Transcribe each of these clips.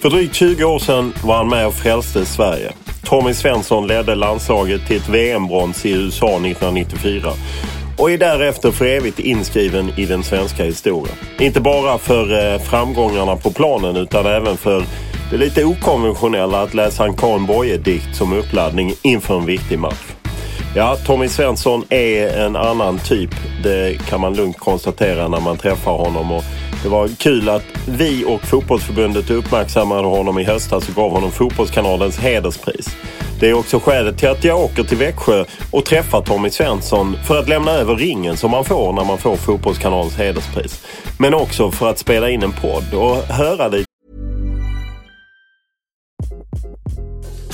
För drygt 20 år sedan var han med och frälste Sverige. Tommy Svensson ledde landslaget till ett VM-brons i USA 1994 och är därefter för evigt inskriven i den svenska historien. Inte bara för eh, framgångarna på planen utan även för det lite okonventionella att läsa en Karin Boye-dikt som uppladdning inför en viktig match. Ja, Tommy Svensson är en annan typ. Det kan man lugnt konstatera när man träffar honom. Och det var kul att vi och fotbollsförbundet uppmärksammade honom i höstas och gav honom Fotbollskanalens hederspris. Det är också skälet till att jag åker till Växjö och träffar Tommy Svensson för att lämna över ringen som man får när man får Fotbollskanalens hederspris. Men också för att spela in en podd och höra lite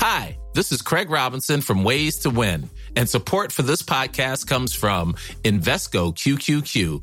Hi, this is Craig Robinson from Ways to Win, and support for this podcast comes from Invesco QQQ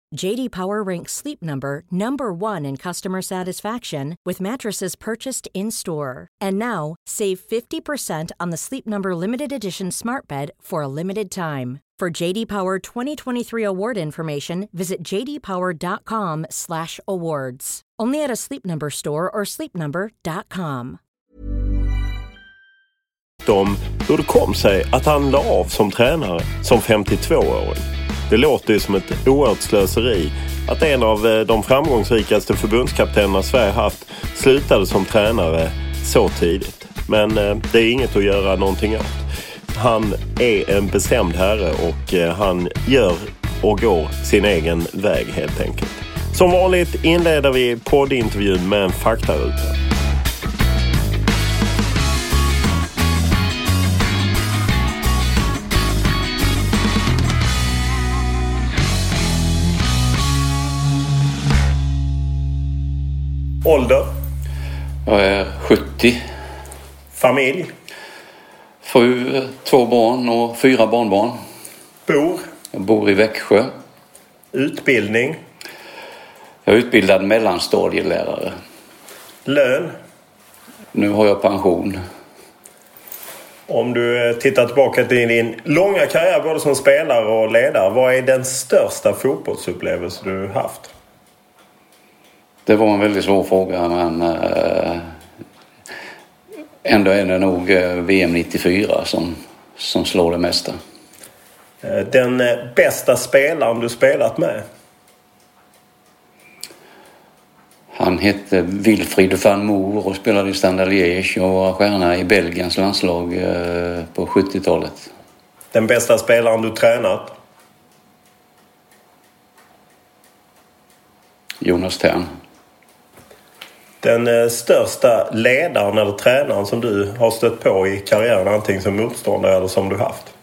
JD Power ranks Sleep Number number 1 in customer satisfaction with mattresses purchased in-store. And now, save 50% on the Sleep Number limited edition Smart Bed for a limited time. For JD Power 2023 award information, visit jdpower.com/awards. Only at a Sleep Number store or sleepnumber.com. om hur kom sig att han la av som tränare som 52-åring. Det låter ju som ett oerhört slöseri att en av eh, de framgångsrikaste förbundskaptenerna Sverige haft slutade som tränare så tidigt. Men eh, det är inget att göra någonting åt. Han är en bestämd herre och eh, han gör och går sin egen väg helt enkelt. Som vanligt inleder vi poddintervjun med en faktaruta. Ålder? Jag är 70. Familj? Fru, två barn och fyra barnbarn. Bor? Jag bor i Växjö. Utbildning? Jag är utbildad mellanstadielärare. Lön? Nu har jag pension. Om du eh, tittar tillbaka till din långa karriär både som spelare och ledare. Vad är den största fotbollsupplevelse du haft? Det var en väldigt svår fråga men äh, ändå är det nog äh, VM 94 som, som slår det mesta. Eh, den bästa spelaren du spelat med? Han hette Wilfried van Moer och spelade i Standard Liège och var stjärna i Belgiens landslag eh, på 70-talet. Den bästa spelaren du tränat? Jonas Tern. Den eh, största ledaren eller tränaren som du har stött på i karriären, antingen som motståndare eller som du haft?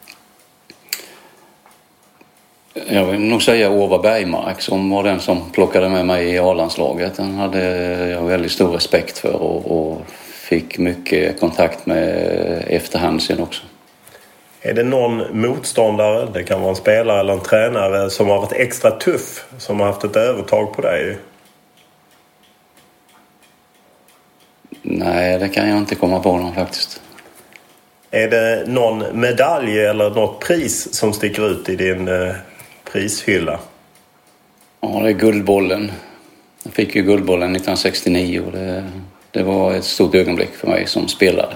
Jag vill nog säga Ova Bergmark som var den som plockade med mig i A-landslaget. Den hade jag väldigt stor respekt för och, och fick mycket kontakt med efterhand sen också. Är det någon motståndare, det kan vara en spelare eller en tränare, som har varit extra tuff, som har haft ett övertag på dig? Nej, det kan jag inte komma på någon faktiskt. Är det någon medalj eller något pris som sticker ut i din eh, prishylla? Ja, det är Guldbollen. Jag fick ju Guldbollen 1969 och det, det var ett stort ögonblick för mig som spelare.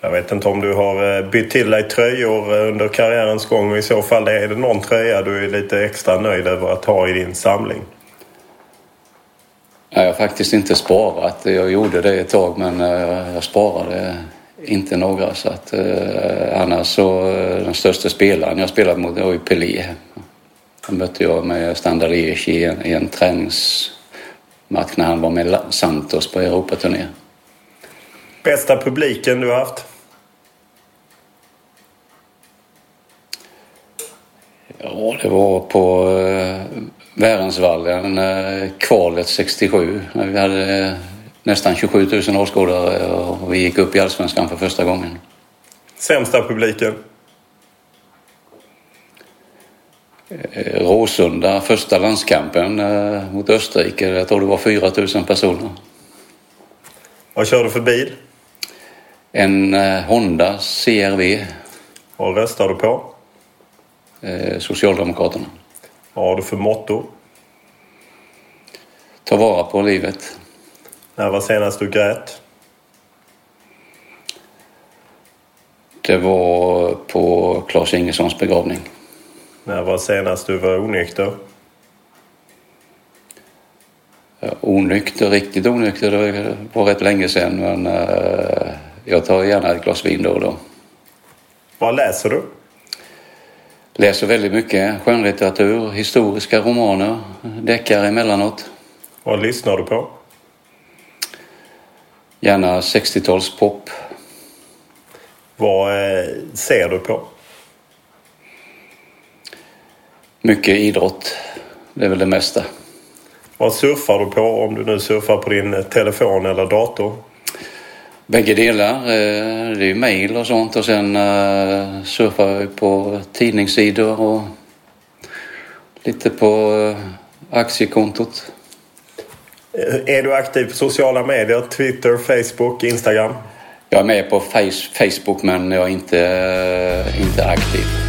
Jag vet inte om du har eh, bytt till dig tröjor under karriärens gång och i så fall är det någon tröja du är lite extra nöjd över att ha i din samling? Jag har faktiskt inte sparat. Jag gjorde det ett tag men eh, jag sparade inte några. Så att, eh, annars så eh, den största spelaren jag spelat mot var ju Pelé. Han mötte jag med Standard Liège i en, i en träningsmatch när han var med Santos på Europaturné. Bästa publiken du har haft? Ja, det var på eh, Värensvallen, eh, kvalet 67. När vi hade eh, nästan 27 000 åskådare och vi gick upp i Allsvenskan för första gången. Sämsta publiken? Eh, Råsunda, första landskampen mot Österrike. Jag tror det var 4 000 personer. Vad kör du för bil? En Honda CRV. Vad röstar du på? Socialdemokraterna. Vad har du för motto? Ta vara på livet. När var senast du grät? Det var på Claes Ingessons begravning. När var senast du var onykter? Onykter, riktigt onykter, det var rätt länge sedan men uh, jag tar gärna ett glas vin då och då. Vad läser du? Läser väldigt mycket skönlitteratur, historiska romaner, deckare emellanåt. Vad lyssnar du på? Gärna 60-talspop. Vad eh, ser du på? Mycket idrott. Det är väl det mesta. Vad surfar du på om du nu surfar på din telefon eller dator? Bägge delar. Eh, det är mejl och sånt och sen eh, surfar jag på tidningssidor och lite på aktiekontot. Är du aktiv på sociala medier? Twitter, Facebook, Instagram? Jag är med på Facebook men jag är inte, inte aktiv.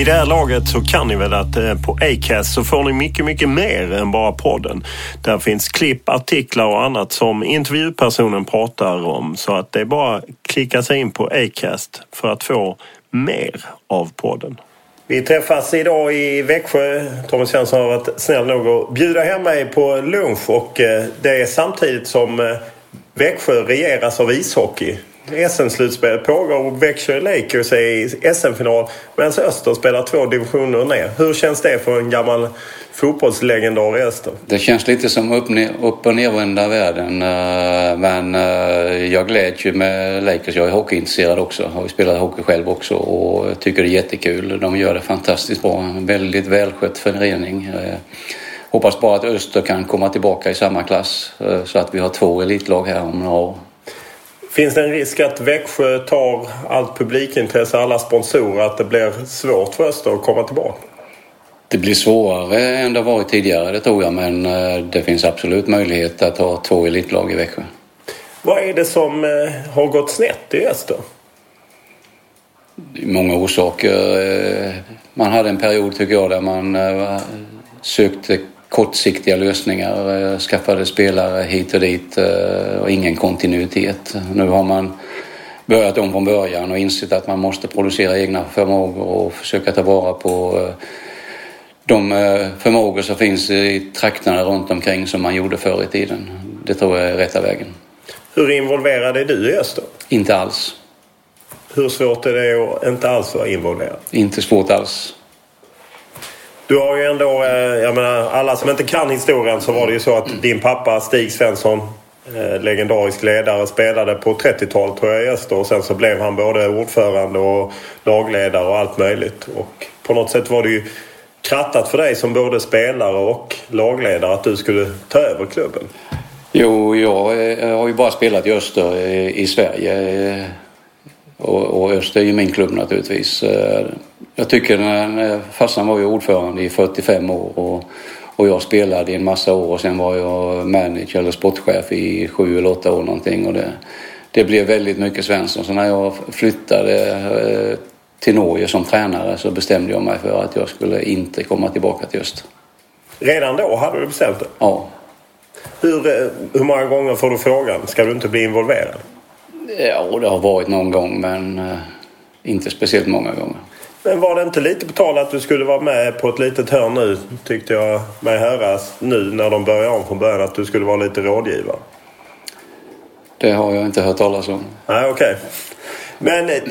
Vid det här laget så kan ni väl att eh, på Acast så får ni mycket, mycket mer än bara podden. Där finns klipp, artiklar och annat som intervjupersonen pratar om. Så att det är bara att klicka sig in på Acast för att få mer av podden. Vi träffas idag i Växjö. Tommy Svensson har varit snäll nog att bjuda hem mig på lunch och eh, det är samtidigt som eh, Växjö regeras av ishockey. SM-slutspel pågår och Växjö Lakers är i SM-final medan Öster spelar två divisioner ner. Hur känns det för en gammal fotbollslegendar i Öster? Det känns lite som upp, upp och nervända världen. Eh, men eh, jag gläds ju med Lakers. Jag är hockeyintresserad också. Har ju spelat hockey själv också och tycker det är jättekul. De gör det fantastiskt bra. En väldigt välskött förening. Eh, hoppas bara att Öster kan komma tillbaka i samma klass så att vi har två elitlag här om några år. Finns det en risk att Växjö tar allt publikintresse, alla sponsorer, att det blir svårt för Öster att komma tillbaka? Det blir svårare än det varit tidigare, det tror jag, men eh, det finns absolut möjlighet att ha två elitlag i Växjö. Vad är det som eh, har gått snett i Öster? Många orsaker. Eh, man hade en period, tycker jag, där man sökte kortsiktiga lösningar, skaffade spelare hit och dit och ingen kontinuitet. Nu har man börjat om från början och insett att man måste producera egna förmågor och försöka ta vara på de eh, förmågor som finns i trakterna runt omkring som man gjorde förr i tiden. Det tror jag är rätta vägen. Hur involverad är du i Öster? Inte alls. Hur svårt är det att inte alls vara involverad? Inte svårt alls. Du har ju ändå, eh, jag menar alla som inte kan historien så var det ju så att din pappa Stig Svensson eh, legendarisk ledare spelade på 30-talet tror jag i Öster och sen så blev han både ordförande och lagledare och allt möjligt. Och på något sätt var det ju krattat för dig som både spelare och lagledare att du skulle ta över klubben? Jo, jag eh, har ju bara spelat i Öster i Sverige. Och, Öster är ju min klubb naturligtvis. Jag tycker när farsan var ju ordförande i 45 år och, och jag spelade i en massa år och sen var jag manager eller sportchef i sju eller åtta år någonting. Och det, det blev väldigt mycket Svensson. Så när jag flyttade eh, till Norge som tränare så bestämde jag mig för att jag skulle inte komma tillbaka till Öster. Redan då hade du bestämt det? Ja. Hur, eh, hur många gånger får du frågan, ska du inte bli involverad? Ja, det har varit någon gång men uh, inte speciellt många gånger. Men var det inte lite på tal att du skulle vara med på ett litet hörn nu, tyckte jag mig höra nu när de börjar om från början, att du skulle vara lite rådgivare? Det har jag inte hört talas om. Nej, okej. Okay. Men eh,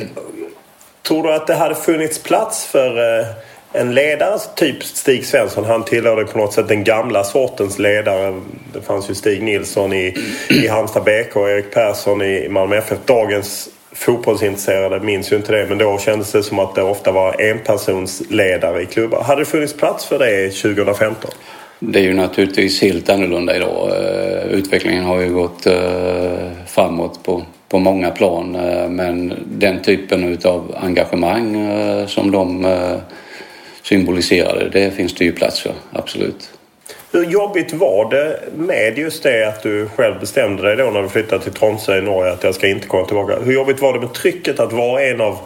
Tror du att det hade funnits plats för eh, en ledare, typ Stig Svensson? Han tillhörde på något sätt den gamla sortens ledare. Det fanns ju Stig Nilsson i, i Halmstad BK och Erik Persson i Malmö FF. Dagens fotbollsintresserade minns ju inte det men då kändes det som att det ofta var enpersonsledare i klubbar. Hade det funnits plats för det 2015? Det är ju naturligtvis helt annorlunda idag. Eh, utvecklingen har ju gått eh, framåt på på många plan. Eh, men den typen utav engagemang som de symboliserade, det finns det ju plats för, absolut. Hur jobbigt var det med just det att du själv bestämde dig då när du flyttade till Tromsö i Norge att jag ska inte komma tillbaka? Hur jobbigt var det med trycket att vara en av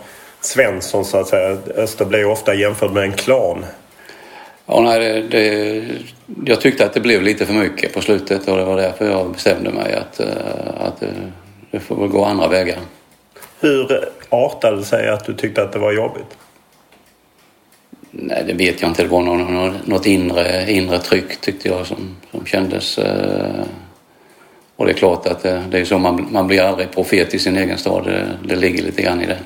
Svensson så att säga? Öster blev ofta jämförd med en klan. Ja, nej, det, det, jag tyckte att det blev lite för mycket på slutet och det var därför jag bestämde mig att, att det får väl gå andra vägar. Hur artade det sig att du tyckte att det var jobbigt? Nej, det vet jag inte. Det var något, något inre, inre tryck tyckte jag som, som kändes. Eh, och det är klart att det, det är så man, man blir aldrig profet i sin egen stad. Det, det ligger lite grann i det.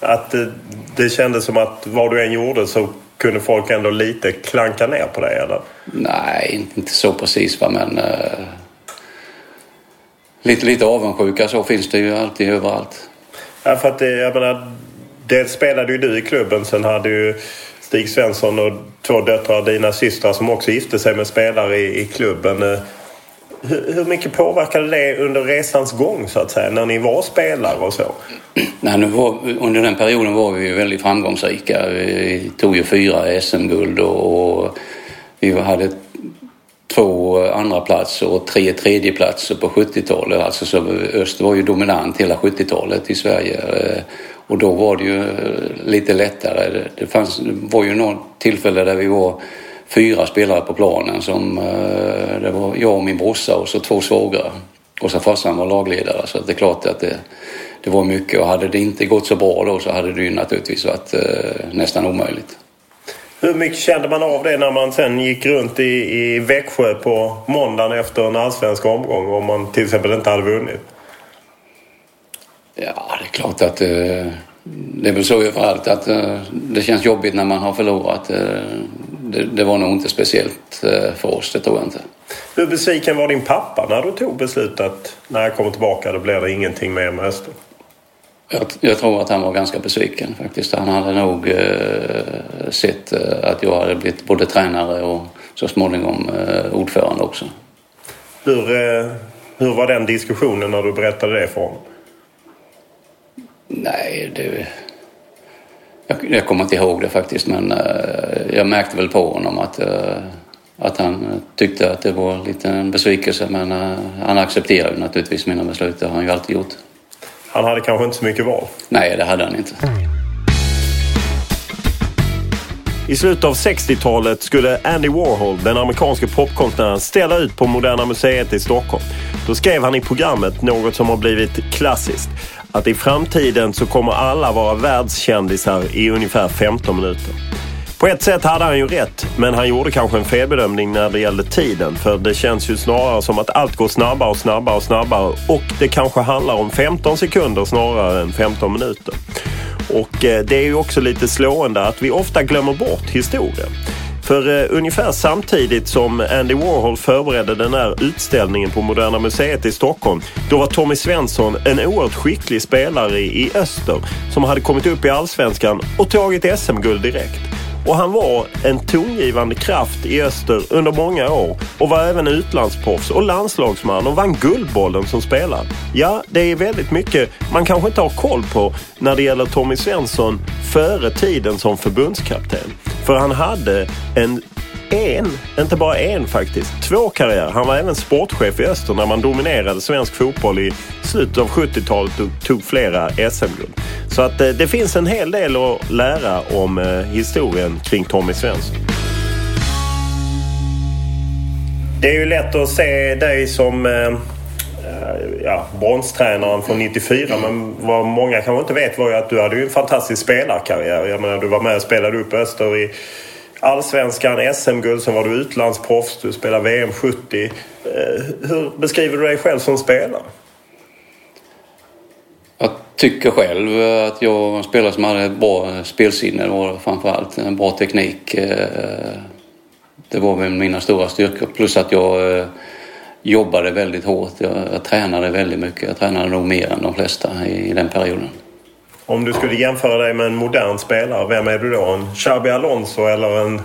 Att det, det kändes som att vad du än gjorde så kunde folk ändå lite klanka ner på dig eller? Nej, inte så precis va men eh, lite, lite avundsjuka så finns det ju alltid överallt. Ja, för att det, jag menar, dels spelade ju du i klubben. Sen hade ju Stig Svensson och två döttrar, dina systrar, som också gifte sig med spelare i, i klubben. Eh, hur, hur mycket påverkade det under resans gång så att säga, när ni var spelare och så? Nej, nu var, under den perioden var vi väldigt framgångsrika. Vi tog ju fyra SM-guld och, och vi hade två andra platser och tre tredjeplatser på 70-talet. Alltså så öst var ju dominant hela 70-talet i Sverige. Eh, och då var det ju eh, lite lättare. Det, fanns, det var ju något tillfälle där vi var fyra spelare på planen. Som, eh, det var jag och min brorsa och så två svågrar. Och så farsan var lagledare så det är klart att det, det var mycket och hade det inte gått så bra då så hade det ju naturligtvis varit eh, nästan omöjligt. Hur mycket kände man av det när man sen gick runt i, i Växjö på måndagen efter en allsvensk omgång om man till exempel inte hade vunnit? Ja, det är klart att eh, det är väl så överallt att eh, det känns jobbigt när man har förlorat. Eh, det, det, var nog inte speciellt för oss, det tror jag inte. Hur besviken var din pappa när du tog beslutet att när jag kommer tillbaka då blir det ingenting mer med Öster? Jag, jag, tror att han var ganska besviken faktiskt. Han hade nog eh, sett att jag hade blivit både tränare och så småningom eh, ordförande också. Hur, eh, hur var den diskussionen när du berättade det för honom? Nej, det... Jag, jag kommer inte ihåg det faktiskt men uh, jag märkte väl på honom att, uh, att han tyckte att det var lite en besvikelse men uh, han accepterade naturligtvis mina beslut. Det har han ju alltid gjort. Han hade kanske inte så mycket val? Nej, det hade han inte. I slutet av 60-talet skulle Andy Warhol, den amerikanske popkonstnären, ställa ut på Moderna Museet i Stockholm. Då skrev han i programmet något som har blivit klassiskt. Att i framtiden så kommer alla vara världskändisar i ungefär 15 minuter. På ett sätt hade han ju rätt, men han gjorde kanske en felbedömning när det gällde tiden. För det känns ju snarare som att allt går snabbare och snabbare och snabbare. Och det kanske handlar om 15 sekunder snarare än 15 minuter. Och eh, det är ju också lite slående att vi ofta glömmer bort historien. För eh, ungefär samtidigt som Andy Warhol förberedde den här utställningen på Moderna Museet i Stockholm, då var Tommy Svensson en oerhört skicklig spelare i, i öster som hade kommit upp i allsvenskan och tagit SM-guld direkt. Och han var en tongivande kraft i öster under många år och var även utlandsproffs och landslagsman och vann Guldbollen som spelare. Ja, det är väldigt mycket man kanske inte har koll på när det gäller Tommy Svensson före tiden som förbundskapten. För han hade en en, inte bara en faktiskt, två karriärer. Han var även sportchef i Öster när man dominerade svensk fotboll i slutet av 70-talet och tog flera SM-guld. Så att eh, det finns en hel del att lära om eh, historien kring Tommy Svensson. Det är ju lätt att se dig som eh, ja, bronstränaren från 94 men vad många kanske inte vet var ju att du hade ju en fantastisk spelarkarriär. Jag menar du var med och spelade upp Öster i Allsvenskan, SM-guld, sen var du utlandsproffs, du spelade VM 70. Eh, hur beskriver du dig själv som spelare? Jag tycker själv att jag var en spelare som hade bra spelsinne och framförallt en bra teknik. Eh, det var väl mina stora styrkor. Plus att jag eh, jobbade väldigt hårt. Jag, jag tränade väldigt mycket. Jag tränade nog mer än de flesta i den perioden. Om du skulle jämföra dig med en modern spelare, vem är du då? En Xabi Alonso eller en...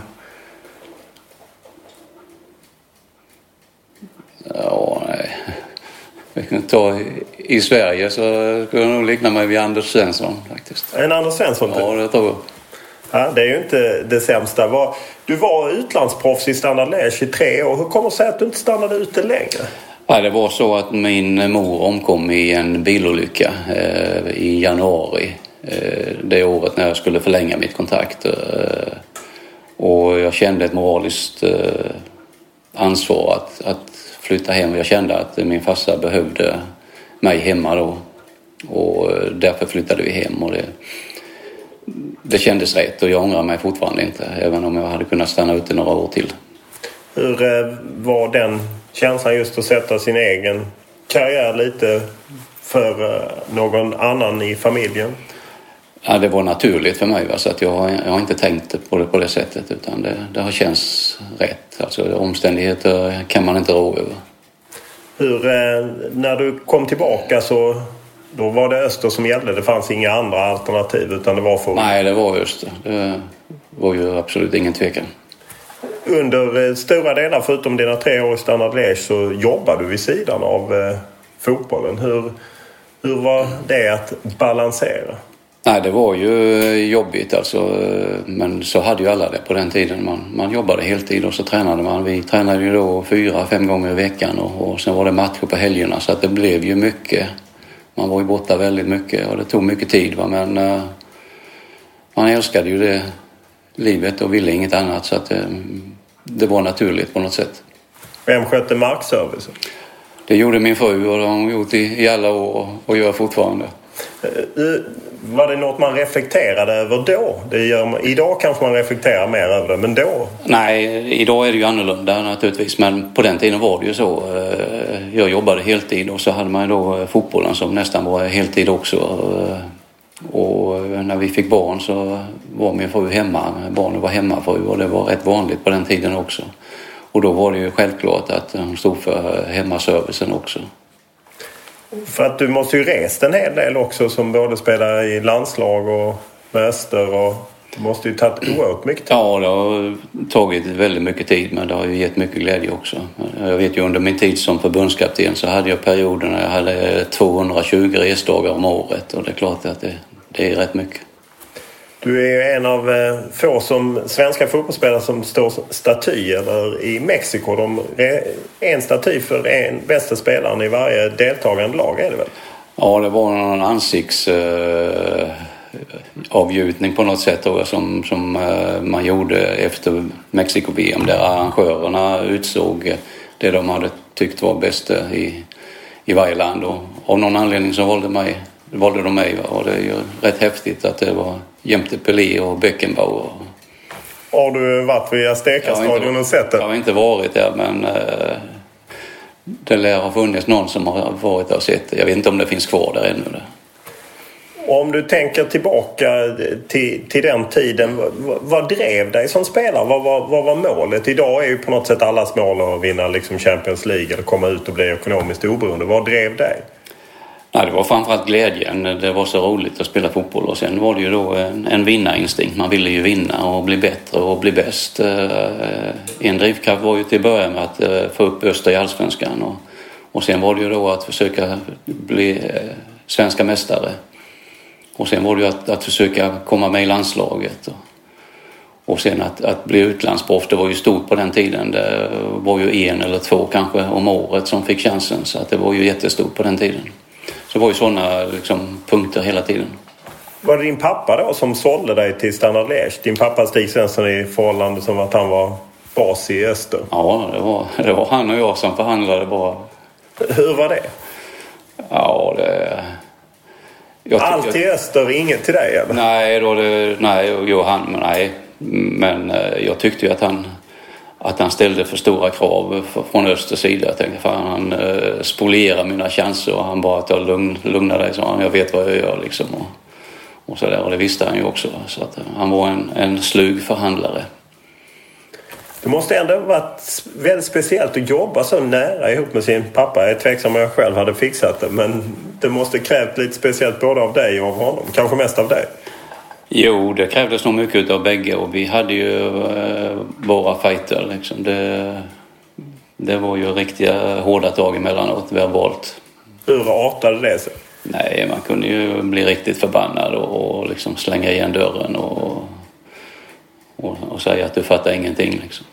Ja, nej. Vi kan ta i Sverige så skulle jag nog likna mig vid Anders Svensson faktiskt. En Anders Svensson? Ja, det tror jag. Ja, det är ju inte det sämsta. Du var utlandsproffs i Standard Liège i tre år. Hur kommer det sig att du inte stannade ute längre? Ja, det var så att min mor omkom i en bilolycka eh, i januari eh, det året när jag skulle förlänga mitt kontrakt. Eh, och jag kände ett moraliskt eh, ansvar att, att flytta hem. Jag kände att min farsa behövde mig hemma då. Och eh, därför flyttade vi hem. Och det, det kändes rätt och jag ångrar mig fortfarande inte. Även om jag hade kunnat stanna ute några år till. Hur eh, var den känslan just att sätta sin egen karriär lite för eh, någon annan i familjen? Ja, det var naturligt för mig. Va? Så att jag, jag har inte tänkt på det på det sättet utan det, det har känts rätt. Alltså, omständigheter kan man inte rå över. Hur, eh, när du kom tillbaka så då var det Öster som gällde? Det fanns inga andra alternativ utan det var för... Nej, det var Öster. Det var ju absolut ingen tvekan under eh, stora delar, förutom dina tre år i Standard Liège, så jobbade du vid sidan av eh, fotbollen. Hur, hur var det att balansera? Nej, det var ju jobbigt alltså. Men så hade ju alla det på den tiden. Man, man jobbade heltid och så tränade man. Vi tränade ju då fyra, fem gånger i veckan och, och sen var det matcher på helgerna. Så att det blev ju mycket. Man var ju borta väldigt mycket och det tog mycket tid. Va? Men uh, man älskade ju det livet och ville inget annat. Så att uh, det var naturligt på något sätt. Vem skötte markservicen? Det gjorde min fru och det har hon gjort i, i alla år och gör fortfarande. Uh, var det något man reflekterade över då? Gör, idag kanske man reflekterar mer över det, men då? Nej, idag är det ju annorlunda naturligtvis. Men på den tiden var det ju så. Jag jobbade heltid och så hade man ju då fotbollen som nästan var heltid också. Och eh, när vi fick barn så var min fru hemma. Barnen var hemmafru och det var rätt vanligt på den tiden också. Och då var det ju självklart att hon stod för hemmaservicen också. För att du måste ju rest en hel del också som både spelare i landslag och med Öster. Och det måste ju tagit oerhört mycket tid. Ja, det har tagit väldigt mycket tid men det har ju gett mycket glädje också. Jag vet ju under min tid som förbundskapten så hade jag perioder när jag hade 220 resdagar om året och det är klart att det, det är rätt mycket. Du är ju en av eh, få som svenska fotbollsspelare som står statyer i Mexiko. De, en staty för en bästa spelaren i varje deltagande lag är det väl? Ja, det var någon ansikts... Uh, avgjutning på något sätt då, som, som uh, man gjorde efter Mexiko-VM där arrangörerna utsåg det de hade tyckt var bäst i, i varje land. Och av någon anledning så valde, mig, valde de mig och det är ju rätt häftigt att det var jämte Pelé och Beckenbauer. Har du varit vid Azteca-stadion och sett det? Jag har inte varit där men uh, det lär ha funnits någon som har varit där och sett det. Jag vet inte om det finns kvar där ännu. Och om du tänker tillbaka till, till den tiden. Vad, vad drev dig som spelare? Vad, vad, vad, var målet? Idag är ju på något sätt allas mål att vinna liksom Champions League eller komma ut och bli ekonomiskt oberoende. Vad drev dig? Nej, det var framförallt glädjen. Det var så roligt att spela fotboll och sen var det ju då en, en vinnarinstinkt. Man ville ju vinna och bli bättre och bli bäst. Eh, en drivkraft var ju till att börja med att eh, få upp Öster i Allsvenskan och, och sen var det ju då att försöka bli eh, svenska mästare. Och sen var det ju att, att försöka komma med i landslaget. Och, och sen att, att bli utlandsproff, det var ju stort på den tiden. Det var ju en eller två kanske om året som fick chansen så att det var ju jättestort på den tiden. Så det var ju sådana liksom, punkter hela tiden. Var det din pappa då som sålde dig till Standard Liège? Din pappa Stig Svensson i förhållande som att han var bas i Öster? Ja, det var, det var han och jag som förhandlade bara. Hur var det? Ja, det... Jag Allt till Öster, inget till dig eller? Nej, då det, nej, Johan, nej. Men eh, jag tyckte ju att han att han ställde för stora krav från Östers sida. Jag tänkte fan han eh, spolierar mina chanser och han bara tar lugn, lugna dig sa han. Jag vet vad jag gör liksom. Och, och, så där. och det visste han ju också. Så att, eh, han var en, en slug förhandlare. Det måste ändå varit väldigt speciellt att jobba så nära ihop med sin pappa. Jag är tveksam om jag själv hade fixat det men det måste krävt lite speciellt både av dig och av honom. Kanske mest av dig. Jo, det krävdes nog mycket av bägge och vi hade ju eh, våra fighter liksom. Det, det var ju riktiga hårda tag emellanåt vi har valt. Hur artade det sig? Nej, man kunde ju bli riktigt förbannad och, och liksom slänga igen dörren och, och, och, säga att du fattar ingenting liksom.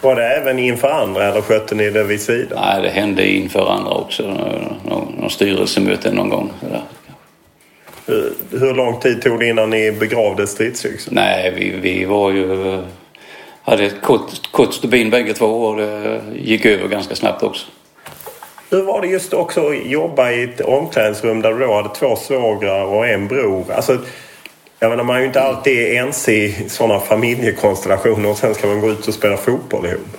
Var det även inför andra eller skötte ni det vid sidan? Nej, det hände inför andra också. Någon, någon styrelsemöte någon gång. Sådär. Hur lång tid tog det innan ni begravde stridsyxan? Nej, vi, vi var ju... Hade ett kort, kort stubin bägge två och det gick över ganska snabbt också. Hur var det just också att jobba i ett omklädningsrum där du då hade två svågrar och en bror? Alltså, jag menar, man är ju inte alltid ense i sådana familjekonstellationer och sen ska man gå ut och spela fotboll ihop.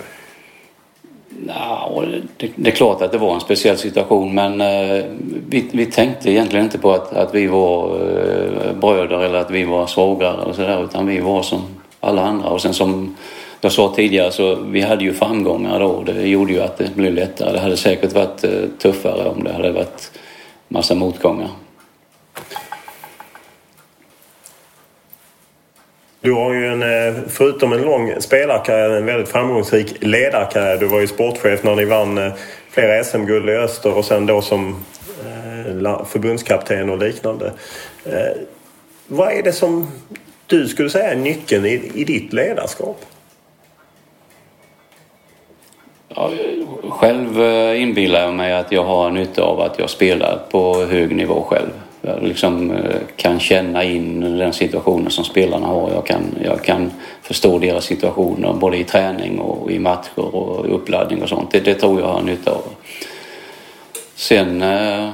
Ja, det, det, är klart att det var en speciell situation men eh, vi, vi tänkte egentligen inte på att, att vi var eh, bröder eller att vi var svagare och sådär utan vi var som alla andra och sen som jag sa tidigare så vi hade ju framgångar då och det gjorde ju att det blev lättare. Det hade säkert varit eh, tuffare om det hade varit massa motgångar. Du har ju en, eh, förutom en lång spelarkarriär, en väldigt framgångsrik ledarkarriär. Du var ju sportchef när ni vann eh, flera SM-guld i öster och sen då som eh, förbundskapten och liknande. Vad är det som du skulle säga är nyckeln i, i ditt ledarskap? Ja, själv inbillar jag mig att jag har nytta av att jag spelar på hög nivå själv liksom eh, kan känna in den situationen som spelarna har. Jag kan, jag kan förstå deras situationer både i träning och i matcher och uppladdning och sånt. Det, det tror jag har nytta av. Sen eh,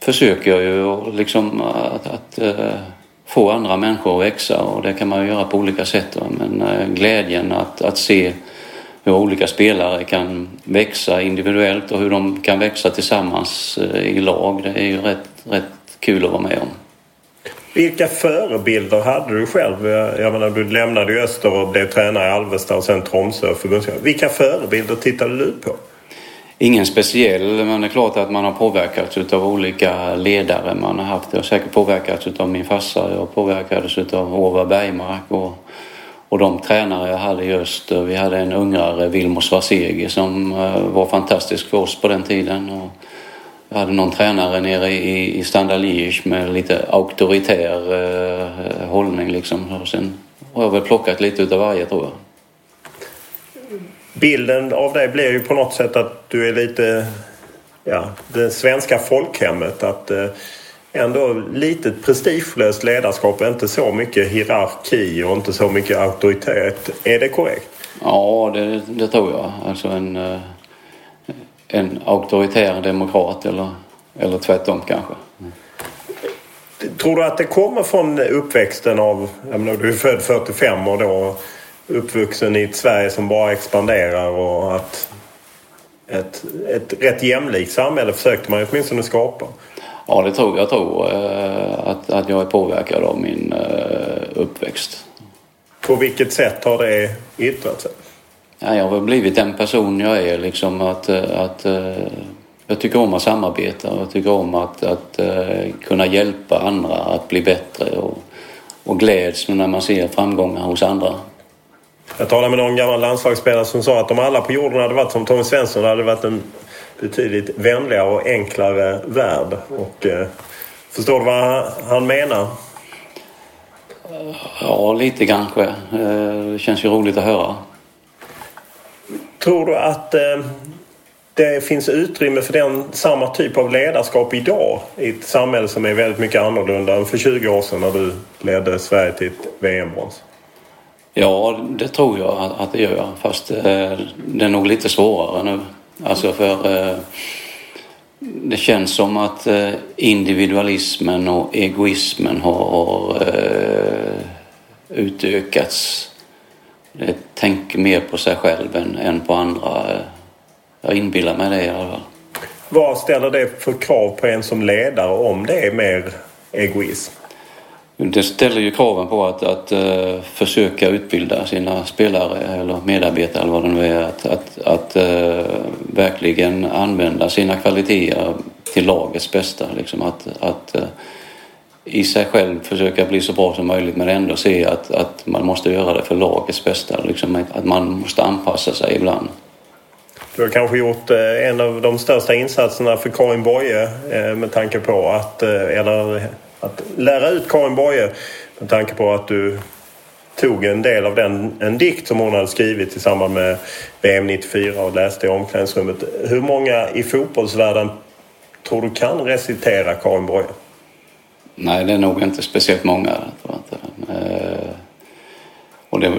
försöker jag ju liksom att, att eh, få andra människor att växa och det kan man ju göra på olika sätt. Men eh, glädjen att, att se hur olika spelare kan växa individuellt och hur de kan växa tillsammans eh, i lag. Det är ju rätt, rätt kul att vara med om. Vilka förebilder hade du själv? Jag menar, du lämnade ju Öster och blev tränare i Alvesta och sen Tromsö förbundskapten. Vilka förebilder tittade du på? Ingen speciell, men det är klart att man har påverkats av olika ledare man har haft. Jag har säkert påverkats av min farsa, jag påverkades av Ova Bergmark och, och de tränare jag hade just. Eh, vi hade en ungrare, Vilmos Svarsegi, som eh, var fantastisk för oss på den tiden. Och jag hade någon tränare nere i, i Standard Liège med lite auktoritär eh, hållning liksom. Och sen har jag väl plockat lite utav varje tror jag bilden av dig blir ju på något sätt att du är lite ja, det svenska folkhemmet. Att eh, ändå lite prestigelöst ledarskap, inte så mycket hierarki och inte så mycket auktoritet. Är det korrekt? Ja, det, det tror jag. Alltså en, eh, en auktoritär demokrat eller, eller tvärtom kanske. Tror du att det kommer från uppväxten av, jag menar, du är född 45 och då uppvuxen i ett Sverige som bara expanderar och att ett, ett rätt jämlikt samhälle försökte man åtminstone skapa. Ja, det tror jag. tror eh, att, att jag är påverkad av min eh, uppväxt. På vilket sätt har det yttrat sig? Ja, jag har blivit den person jag är. Liksom att, eh, att, jag tycker om att samarbeta och jag tycker om att, att kunna hjälpa andra att bli bättre och, och gläds när man ser framgångar hos andra. Jag talade med någon gammal landslagsspelare som sa att om alla på jorden hade varit som Tommy Svensson hade det varit en betydligt vänligare och enklare värld. Och, eh, förstår du vad han menar? Ja, lite kanske. Eh, det känns ju roligt att höra. Tror du att eh, det finns utrymme för den samma typ av ledarskap idag i ett samhälle som är väldigt mycket annorlunda än för 20 år sedan när du ledde Sverige till ett VM-brons? Ja, det tror jag att det gör. Fast eh, det är nog lite svårare nu. Alltså för eh, det känns som att eh, individualismen och egoismen har eh, utökats. Det tänker mer på sig själv än på andra. Jag inbillar mig det i alla fall. Vad ställer det för krav på en som ledare om det är mer egoism? Det ställer ju kraven på att, att uh, försöka utbilda sina spelare eller medarbetare eller vad det nu är. Att, att, att uh, verkligen använda sina kvaliteter till lagets bästa. Liksom att, att uh, i sig själv försöka bli så bra som möjligt men ändå se att, att man måste göra det för lagets bästa. Liksom att man måste anpassa sig ibland. Du har kanske gjort en av de största insatserna för Karin Boye med tanke på att, eller att lära ut Karin Boye med tanke på att du tog en del av den, en dikt som hon hade skrivit i samband med VM 94 och läste i omklädningsrummet. Hur många i fotbollsvärlden tror du kan recitera Karin Boye? Nej, det är nog inte speciellt många. Tror inte. Eh, och det,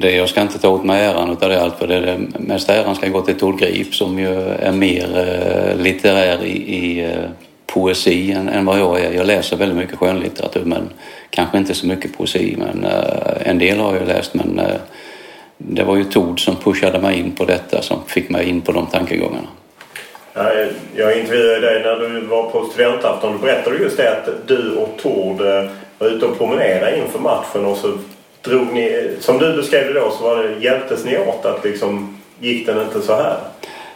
det, jag ska inte ta åt mig äran utav det allt för det, det mesta äran ska gå till Tord Grip som ju är mer eh, litterär i, i eh, poesi än, än vad jag är. Jag läser väldigt mycket skönlitteratur men kanske inte så mycket poesi. Men uh, en del har jag läst men uh, det var ju Tord som pushade mig in på detta som fick mig in på de tankegångarna. Eh, jag intervjuade dig när du var på studentafton. Du berättade just det att du och Tord var ute och promenerade inför matchen och så drog ni, som du beskrev det då, så var det, hjälptes ni åt att liksom, gick den inte så här?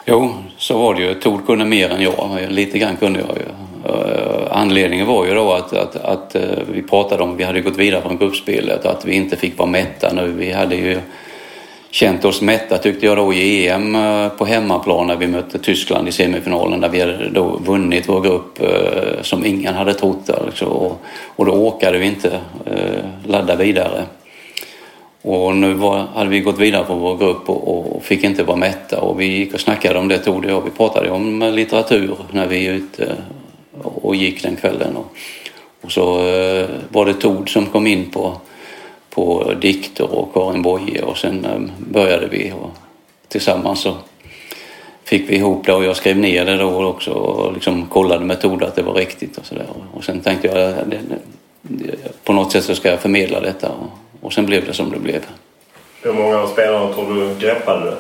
Jo, så var det ju. Tord kunde mer än jag. Lite grann kunde jag ju. Eh, anledningen var ju då att, att, att eh, vi pratade om att vi hade gått vidare från gruppspelet och att vi inte fick vara mätta nu. Vi hade ju känt oss mätta tyckte jag då i EM eh, på hemmaplan när vi mötte Tyskland i semifinalen där vi hade då vunnit vår grupp som ingen hade trott. Alltså. Och, då åkade vi inte ladda vidare. Och nu var, hade vi gått vidare på vår grupp och, och, fick inte vara mätta och vi gick och snackade om det Tord och jag. Vi pratade om litteratur när vi är ute och gick den kvällen. Och, och så eh, var det Tord som kom in på, på dikter och Karin Boye och sen eh, började vi och tillsammans så fick vi ihop det och jag skrev ner det då också och liksom kollade med Tord att det var riktigt och sådär. Och sen tänkte jag eh, det, det, på något sätt så ska jag förmedla detta och, och sen blev det som det blev. Hur många av spelarna tror du greppade det?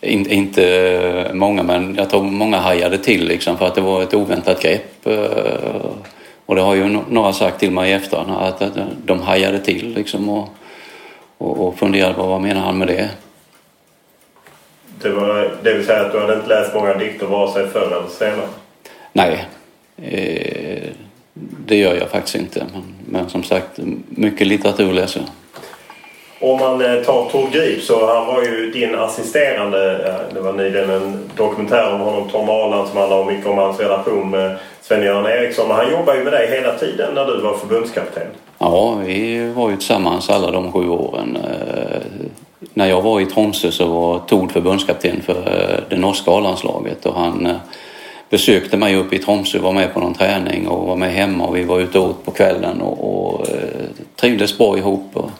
In, inte många, men jag tror många hajade till liksom för att det var ett oväntat grepp. Eh, och det har ju några sagt till mig i efterhand att, att de hajade till liksom och, och, och funderade på vad menar han med det? Det, var, det vill säga att du hade inte läst många dikter vare sig förr eller senare? Nej, eh, det gör jag faktiskt inte. Men, men som sagt, mycket litteratur läser jag. Om man eh, tar Tord Grip så han var ju din assisterande. Det var nyligen en dokumentär om honom, Tom Arland, som handlar mycket om hans relation med Sven-Göran Eriksson. Han jobbar ju med dig hela tiden när du var förbundskapten. Ja, vi var ju tillsammans alla de sju åren. Eh, när jag var i Tromsö så var Tord förbundskapten för eh, det norska A-landslaget och han besökte mig uppe i Tromsö, var med på någon träning och var med hemma och vi var ute och åt på kvällen och, och eh, trivdes bra ihop. Och,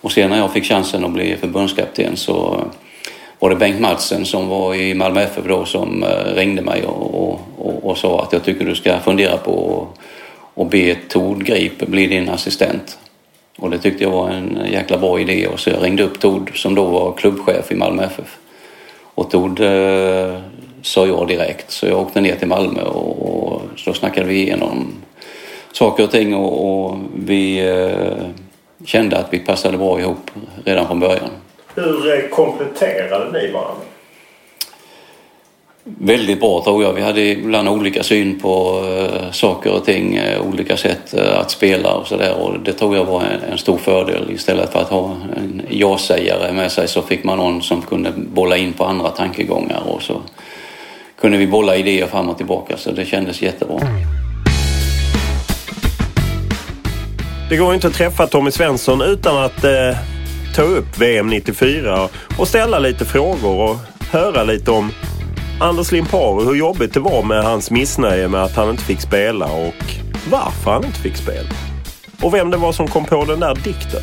och sen när jag fick chansen att bli förbundskapten så var det Bengt Madsen som var i Malmö FF då som eh, ringde mig och, och, och sa att jag tycker du ska fundera på att be Tord Grip bli din assistent. Och det tyckte jag var en jäkla bra idé och så jag ringde upp Tord som då var klubbchef i Malmö FF. Och Tord eh, sa ja direkt så jag åkte ner till Malmö och, och så snackade vi igenom saker och ting och, och vi eh, kände att vi passade bra ihop redan från början. Hur eh, kompletterade ni varandra? Väldigt bra tror jag. Vi hade ibland olika syn på uh, saker och ting, uh, olika sätt uh, att spela och sådär och det tror jag var en, en, stor fördel. Istället för att ha en ja-sägare med sig så fick man någon som kunde bolla in på andra tankegångar och så kunde vi bolla idéer fram och tillbaka så det kändes jättebra. Det går inte att träffa Tommy Svensson utan att eh, ta upp VM 94 och ställa lite frågor och höra lite om Anders Limpar hur jobbigt det var med hans missnöje med att han inte fick spela och varför han inte fick spela. Och vem det var som kom på den där dikten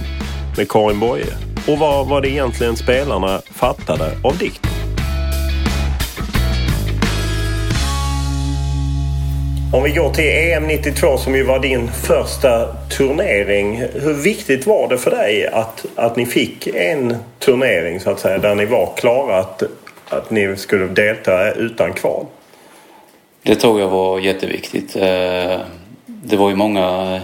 med Karin Boye. Och vad var det egentligen spelarna fattade av dikten? Om vi går till EM 92 som ju var din första turnering. Hur viktigt var det för dig att, att ni fick en turnering så att säga där ni var klara att, att ni skulle delta utan kval? Det tror jag var jätteviktigt. Eh, det var ju många eh,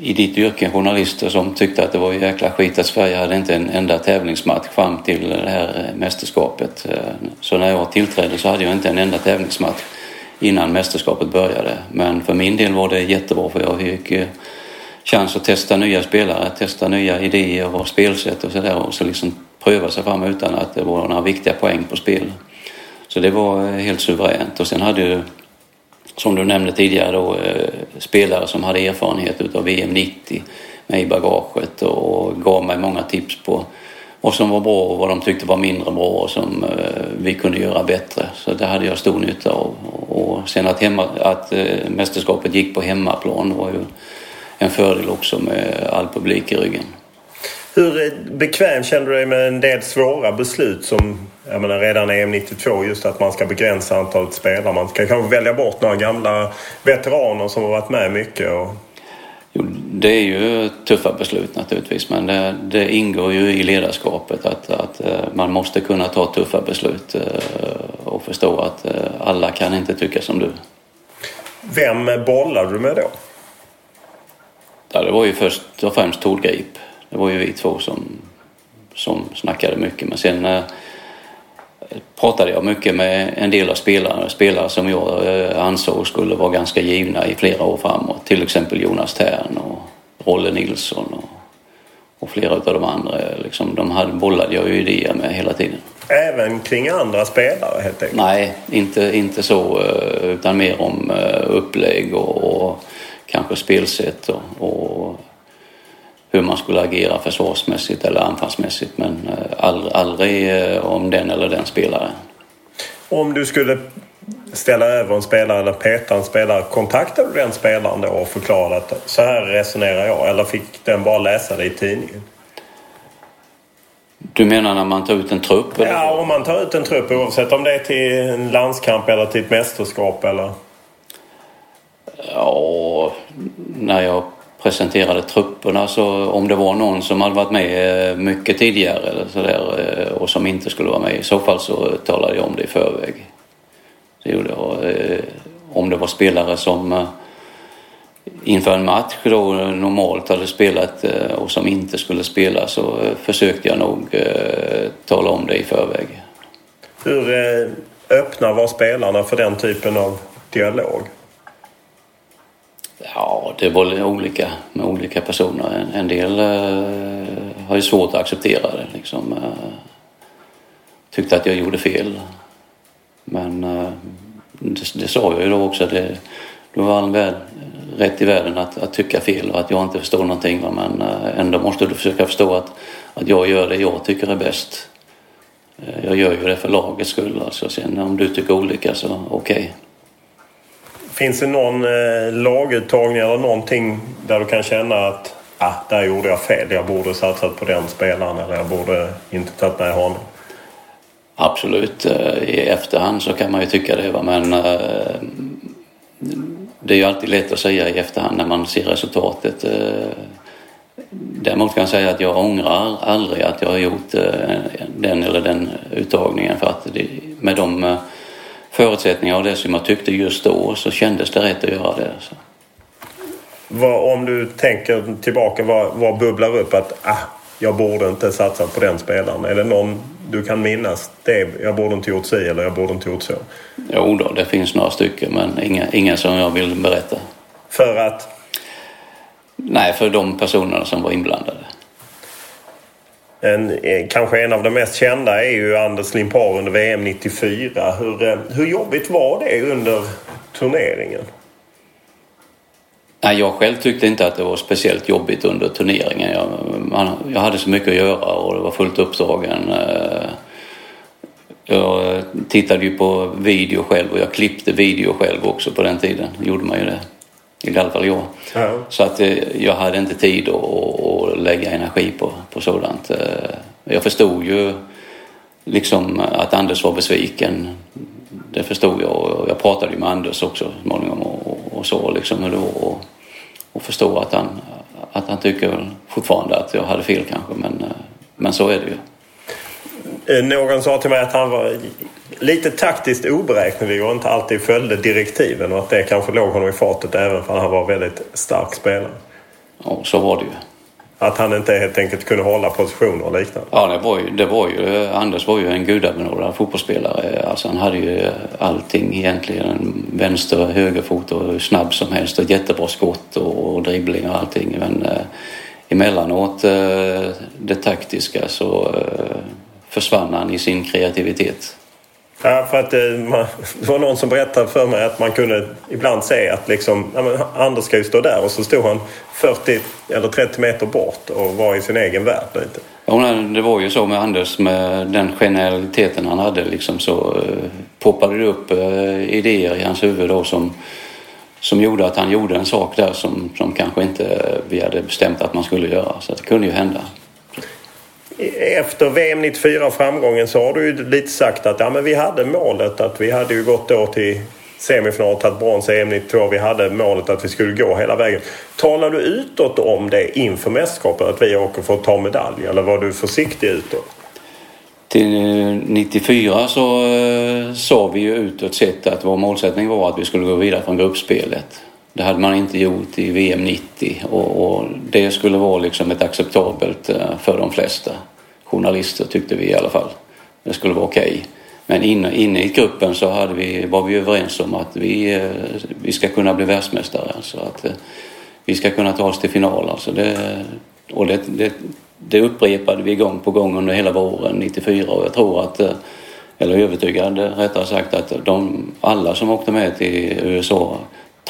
i ditt yrke, journalister, som tyckte att det var jäkla skit att Sverige hade inte en enda tävlingsmatch fram till det här eh, mästerskapet. Så när jag tillträdde så hade jag inte en enda tävlingsmatch innan mästerskapet började. Men för min del var det jättebra för jag fick eh, chans att testa nya spelare, testa nya idéer och spelsätt och sådär och så liksom pröva sig fram utan att det var några viktiga poäng på spel. Så det var eh, helt suveränt och sen hade ju som du nämnde tidigare då eh, spelare som hade erfarenhet utav VM 90 med i bagaget och gav mig många tips på och som var bra och vad de tyckte var mindre bra och som eh, vi kunde göra bättre. Så det hade jag stor nytta av. Och sen att, hemma, att eh, mästerskapet gick på hemmaplan var ju en fördel också med all publik i ryggen. Hur eh, bekväm kände du dig med en del svåra beslut som jag menar, redan EM 92 just att man ska begränsa antalet spelare. Man ska kanske välja bort några gamla veteraner som har varit med mycket. Och... Jo, det är ju tuffa beslut naturligtvis men det, det ingår ju i ledarskapet att, att eh, man måste kunna ta tuffa beslut eh, och förstå att eh, alla kan inte tycka som du. Vem bollade du med då? Ja, det var ju först och främst Tord Grip. Det var ju vi två som, som snackade mycket men sen pratade jag mycket med en del av spelarna, spelare som jag eh, ansåg skulle vara ganska givna i flera år framåt. Till exempel Jonas Tern och Rolle Nilsson och, och flera av de andra. Liksom, de hade, bollade jag ju idéer med hela tiden. Även kring andra spelare helt enkelt? Nej, inte, inte så eh, utan mer om eh, upplägg och, och kanske spelsätt och, och hur man skulle agera försvarsmässigt eller anfallsmässigt men eh, aldrig, aldrig eh, om den eller den spelaren. Om du skulle ställa över en spelare eller peta en spelare, kontaktade du den spelaren då och förklarade att så här resonerar jag eller fick den bara läsa det i tidningen? Du menar när man tar ut en trupp? Eller? Ja, om man tar ut en trupp oavsett om det är till en landskamp eller till ett mästerskap eller? Ja, när jag presenterade trupperna så om det var någon som hade varit med eh, mycket tidigare eller så där, eh, och som inte skulle vara med i så fall så talade jag om det i förväg. Det gjorde jag. Eh, om det var spelare som inför en match då normalt hade spelat och som inte skulle spela så försökte jag nog tala om det i förväg. Hur öppna var spelarna för den typen av dialog? Ja, det var olika med olika personer. En, en del eh, har ju svårt att acceptera det. Liksom, eh, tyckte att jag gjorde fel. Men eh, det, det sa jag ju då också. Det, du har all väl rätt i världen att, att tycka fel och att jag inte förstår någonting. Va? Men eh, ändå måste du försöka förstå att, att jag gör det jag tycker är bäst. Eh, jag gör ju det för lagets skull. Alltså. Sen om du tycker olika så okej. Okay. Finns det någon eh, laguttagning eller någonting där du kan känna att ah, där gjorde jag fel. Jag borde satsat på den spelaren eller jag borde inte tagit med honom. Absolut. Eh, I efterhand så kan man ju tycka det. Va? Men eh, det är ju alltid lätt att säga i efterhand när man ser resultatet. Eh, däremot kan jag säga att jag ångrar aldrig att jag har gjort eh, den eller den uttagningen för att det, med de eh, förutsättningar och det som jag tyckte just då så kändes det rätt att göra det. Så. Vad, om du tänker tillbaka, vad, vad bubblar upp att ah, jag borde inte satsa på den spelaren? Är det någon du kan minnas? Det, jag borde inte gjort si eller jag borde inte gjort så? Jo då, det finns några stycken men inga, inga som jag vill berätta. För att? Nej, för de personerna som var inblandade. En, eh, kanske en av de mest kända är ju Anders Limpar under VM 94. Hur, eh, hur jobbigt var det under turneringen? Nej, jag själv tyckte inte att det var speciellt jobbigt under turneringen. Jag, man, jag hade så mycket att göra och det var fullt uppdragen. Eh, jag tittade ju på video själv och jag klippte video själv också på den tiden. gjorde man ju det. I alla fall jag. Ja. Så att eh, jag hade inte tid att, att lägga energi på, på sådant. Eh, jag förstod ju liksom att Anders var besviken. Det förstod jag och jag pratade ju med Anders också småningom och, och så liksom hur det var. Och, och förstå att han, att han tycker fortfarande att jag hade fel kanske men, eh, men så är det ju. Någon sa till mig att han var lite taktiskt oberäknelig och inte alltid följde direktiven och att det kanske låg honom i fatet även för han var väldigt stark spelare. Ja, så var det ju. Att han inte helt enkelt kunde hålla positioner och liknande? Ja, det var ju, det var ju Anders var ju en gudabenådad fotbollsspelare. Alltså han hade ju allting egentligen. Vänster och högerfot och hur snabb som helst och jättebra skott och, och dribbling och allting. Men eh, emellanåt eh, det taktiska så eh, försvann han i sin kreativitet. Ja, för att eh, man, det var någon som berättade för mig att man kunde ibland se att liksom, ja, men Anders ska ju stå där och så stod han 40 eller 30 meter bort och var i sin egen värld lite. Ja, det var ju så med Anders med den genialiteten han hade liksom så eh, poppade det upp eh, idéer i hans huvud då som, som gjorde att han gjorde en sak där som, som kanske inte vi hade bestämt att man skulle göra. Så det kunde ju hända efter VM 94 framgången så har du ju lite sagt att ja, men vi hade målet att vi hade ju gått då till semifinal och tagit brons i EM 92. Vi hade målet att vi skulle gå hela vägen. Talar du utåt om det inför mästerskapet att vi åker för att ta medalj eller var du försiktig utåt? Till eh, 94 så eh, sa vi ju utåt sett att vår målsättning var att vi skulle gå vidare från gruppspelet. Det hade man inte gjort i VM 90 och, och det skulle vara liksom ett acceptabelt eh, för de flesta journalister tyckte vi i alla fall. Det skulle vara okej. Okay. Men inne, inne i gruppen så hade vi, var vi överens om att vi, eh, vi ska kunna bli världsmästare. Alltså att eh, vi ska kunna ta oss till final. Alltså det, och det, det, det upprepade vi gång på gång under hela våren 94 och jag tror att, eller övertygad rättare sagt, att de, alla som åkte med till USA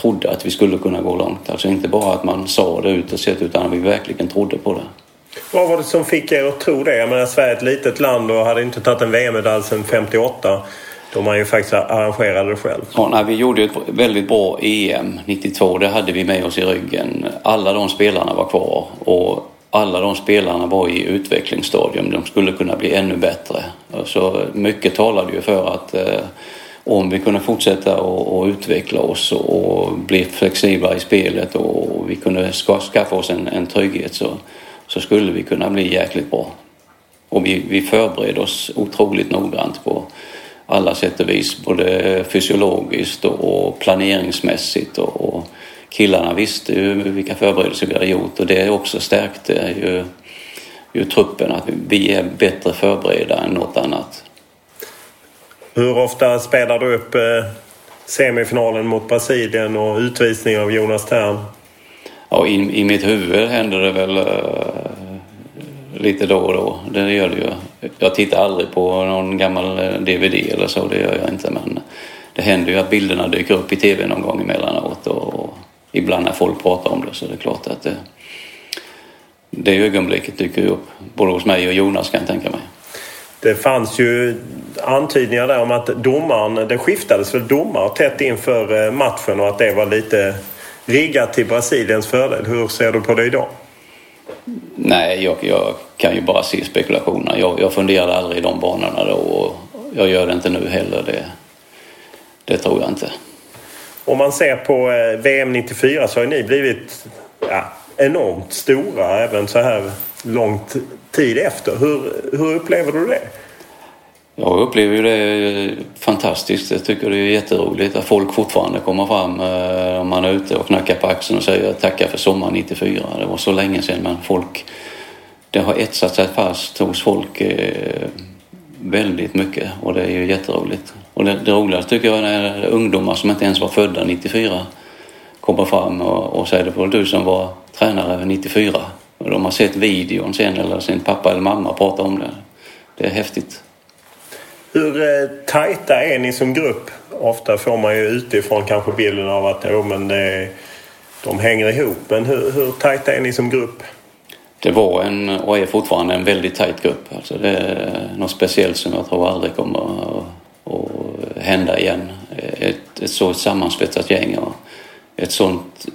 trodde att vi skulle kunna gå långt. Alltså inte bara att man sa det utåt sett utan att vi verkligen trodde på det. Vad var det som fick er att tro det? Jag menar Sverige är ett litet land och hade inte tagit en VM-medalj sedan 58. Då man ju faktiskt arrangerade det själv. Ja, nej, vi gjorde ett väldigt bra EM 92. Det hade vi med oss i ryggen. Alla de spelarna var kvar och alla de spelarna var i utvecklingsstadium. De skulle kunna bli ännu bättre. Så mycket talade ju för att eh, om vi kunde fortsätta och, utveckla oss och, bli flexibla i spelet och vi kunde skaffa oss en, en trygghet så så skulle vi kunna bli jäkligt bra. Och vi, vi förberedde oss otroligt noggrant på alla sätt och vis, både fysiologiskt och planeringsmässigt och, och killarna visste ju vilka förberedelser vi hade gjort och det också stärkte ju, ju truppen att vi är bättre förberedda än något annat. Hur ofta spelar du upp eh, semifinalen mot Brasilien och utvisningen av Jonas Tern? Ja, i, i mitt huvud händer det väl uh, lite då och då. Det gör det ju. Jag tittar aldrig på någon gammal eh, DVD eller så, det gör jag inte. Men det händer ju att bilderna dyker upp i TV någon gång emellanåt och, och ibland när folk pratar om det så är det klart att det, det ögonblicket dyker upp. Både hos mig och Jonas kan jag tänka mig. Det fanns ju antydningar där om att domaren, det skiftades väl domare tätt inför eh, matchen och att det var lite riggat till Brasiliens fördel. Hur ser du på det idag? Nej, jag, jag kan ju bara se spekulationer. Jag, jag funderade aldrig i de banorna då och jag gör det inte nu heller. Det, det tror jag inte. Om man ser på eh, VM 94 så har ni blivit ja, enormt stora även så här lång tid efter. Hur, hur upplever du det? Jag upplever ju det fantastiskt. Jag tycker det är jätteroligt att folk fortfarande kommer fram eh, om man är ute och knackar på axeln och säger tackar för sommaren 94. Det var så länge sedan men folk, det har etsat sig fast hos folk eh, väldigt mycket och det är ju jätteroligt. Och det, det roligaste tycker jag är när ungdomar som inte ens var födda 94 kommer fram och, och säger det var du som var tränare 94. Och de har sett videon sen eller sin pappa eller mamma prata om det. Det är häftigt. Hur eh, tajta är ni som grupp? Ofta får man ju utifrån kanske bilden av att oh, men det, de hänger ihop. Men hur, hur tajta är ni som grupp? Det var en och är fortfarande en väldigt tajt grupp. Alltså det är något speciellt som jag tror aldrig kommer att, hända igen. Ett, ett så sammansvetsat gäng och ett sånt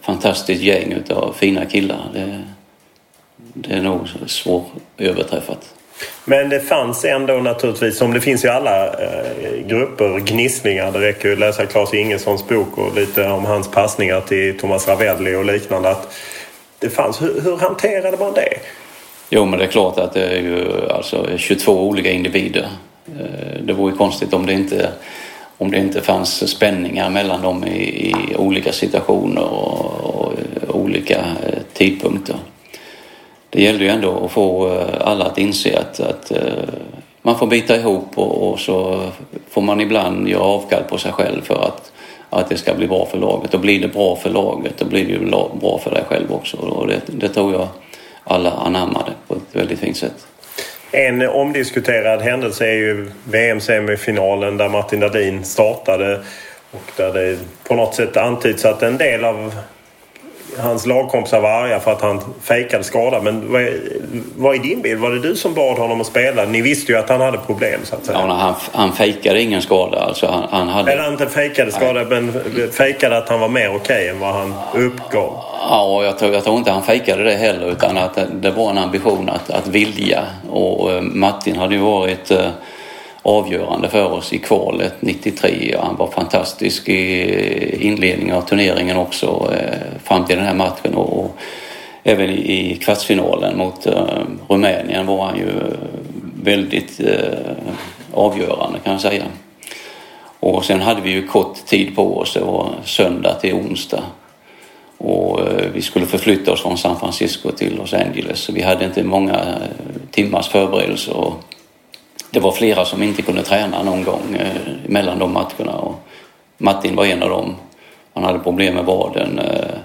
fantastiskt gäng utav fina killar. Det, det är nog svåröverträffat. Men det fanns ändå naturligtvis, som det finns i alla eh, grupper, gnisslingar. Det räcker ju att läsa Claes Ingessons bok och lite om hans passningar till Thomas Ravelli och liknande. Att det fanns. Hur, hur hanterade man det? Jo, men det är klart att det är ju alltså 22 olika individer. Eh, det vore konstigt om det inte, om det inte fanns spänningar mellan dem i, i olika situationer och, och olika eh, tidpunkter det gällde ju ändå att få eh, alla att inse att, att eh, man får bita ihop och, och, så får man ibland göra avkall på sig själv för att, att det ska bli bra för laget. Och blir det bra för laget då blir det ju bra för dig själv också. Och det, det tror jag alla anammade på ett väldigt fint sätt. En omdiskuterad händelse är ju VM-semifinalen där Martin Dahlin startade och där det på något sätt antyds att en del av hans lagkompisar var arga för att han fejkade skada. Men vad är, vad är din bild? Var det du som bad honom att spela? Ni visste ju att han hade problem så att säga. Ja, han, han fejkade ingen skada. Alltså, han, han hade... Eller inte fejkade skada Nej. men fejkade att han var mer okej okay än vad han uppgav. Ja, jag tror, jag tror inte han fejkade det heller utan att det var en ambition att, att vilja. Och uh, Martin hade ju varit uh, avgörande för oss i kvalet 93. Han var fantastisk i inledningen av turneringen också eh, fram till den här matchen och även i kvartsfinalen mot eh, Rumänien var han ju eh, väldigt avgörande kan jag säga. Och sen hade vi ju kort tid på oss, det var söndag till onsdag. Och vi skulle förflytta oss från San Francisco till Los Angeles så vi hade inte många timmars förberedelser det var flera som inte kunde träna någon gång eh, mellan de matcherna. Och Martin var en av dem. Han hade problem med vaden. Eh,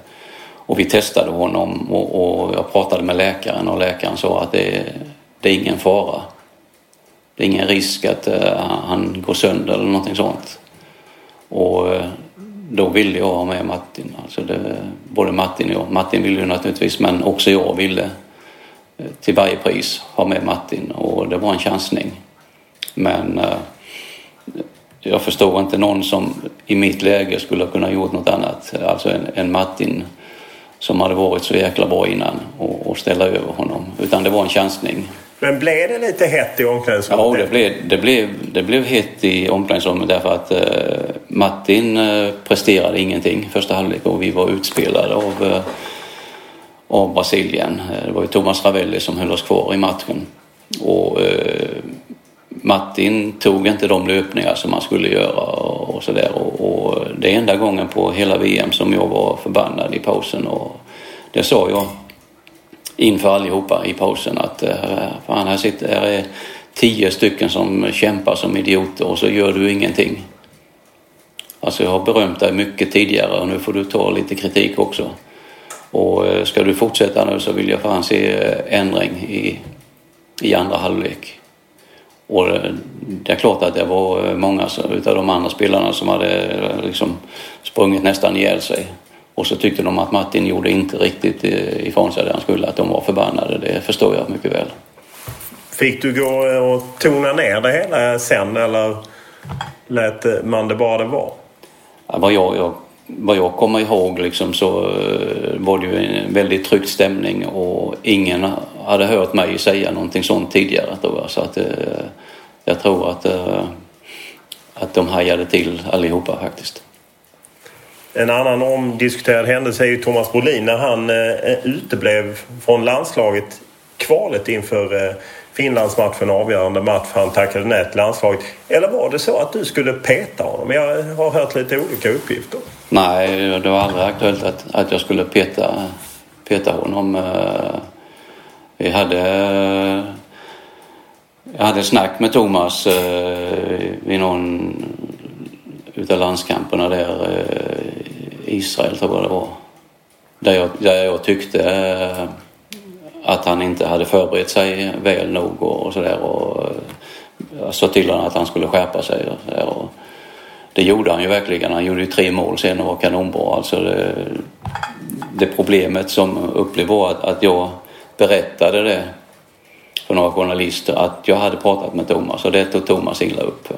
och vi testade honom och, och, jag pratade med läkaren och läkaren sa att det, det är ingen fara. Det är ingen risk att eh, han går sönder eller någonting sånt. Och eh, då ville jag ha med Martin. Alltså det, både Martin och jag. Martin ville ju naturligtvis men också jag ville eh, till varje pris ha med Martin och det var en chansning. Men eh, jag förstår inte någon som i mitt läge skulle kunna gjort något annat. Alltså en, en Martin som hade varit så jäkla bra innan och, och ställa över honom. Utan det var en chansning. Men blev det lite hett i omklädningsrummet? Ja, det blev, det blev, det blev hett i omklädningsrummet därför att eh, Martin eh, presterade ingenting första halvlek och vi var utspelade av, eh, av Brasilien. Det var ju Thomas Ravelli som höll oss kvar i matchen. Och eh, Martin tog inte de löpningar som han skulle göra och sådär. Och, och, det är enda gången på hela VM som jag var förbannad i pausen. Och det sa jag inför allihopa i pausen att eh, fan, här, sitter, här är tio stycken som kämpar som idioter och så gör du ingenting. Alltså jag har berömt dig mycket tidigare och nu får du ta lite kritik också. Och eh, ska du fortsätta nu så vill jag fan se eh, ändring i, i andra halvlek. Och eh, det är klart att det var många utav de andra spelarna som hade liksom sprungit nästan ihjäl sig. Och så tyckte de att Martin gjorde inte riktigt ifrån sig det han skulle, att de var förbannade. Det förstår jag mycket väl. Fick du gå och tona ner det hela sen eller lät man det bara det vara? Ja, vad, jag, jag, vad jag kommer ihåg liksom så eh, var det ju en väldigt tryckt stämning och ingen hade hört mig säga någonting sånt tidigare. Tror Så att, eh, jag tror att, eh, att de hajade till allihopa faktiskt. En annan omdiskuterad händelse är ju Thomas Brolin när han eh, uteblev från landslaget kvalet inför eh, Finlandsmatchen, avgörande match, han tackade nej till landslaget. Eller var det så att du skulle peta honom? Jag har hört lite olika uppgifter. Nej, det var aldrig aktuellt att, att jag skulle peta, peta honom. Eh, vi hade, jag hade snack med Thomas eh, vid någon utav landskamperna där, eh, Israel tror jag det var. Där jag, där jag tyckte eh, att han inte hade förberett sig väl nog och, och sådär. Och jag sa till honom att han skulle skärpa sig. Och, och det gjorde han ju verkligen. Han gjorde ju tre mål sen och var kanonbra. Alltså det, det problemet som upplevde var att, att jag berättade det för några journalister att jag hade pratat med Thomas och det tog Thomas illa upp för.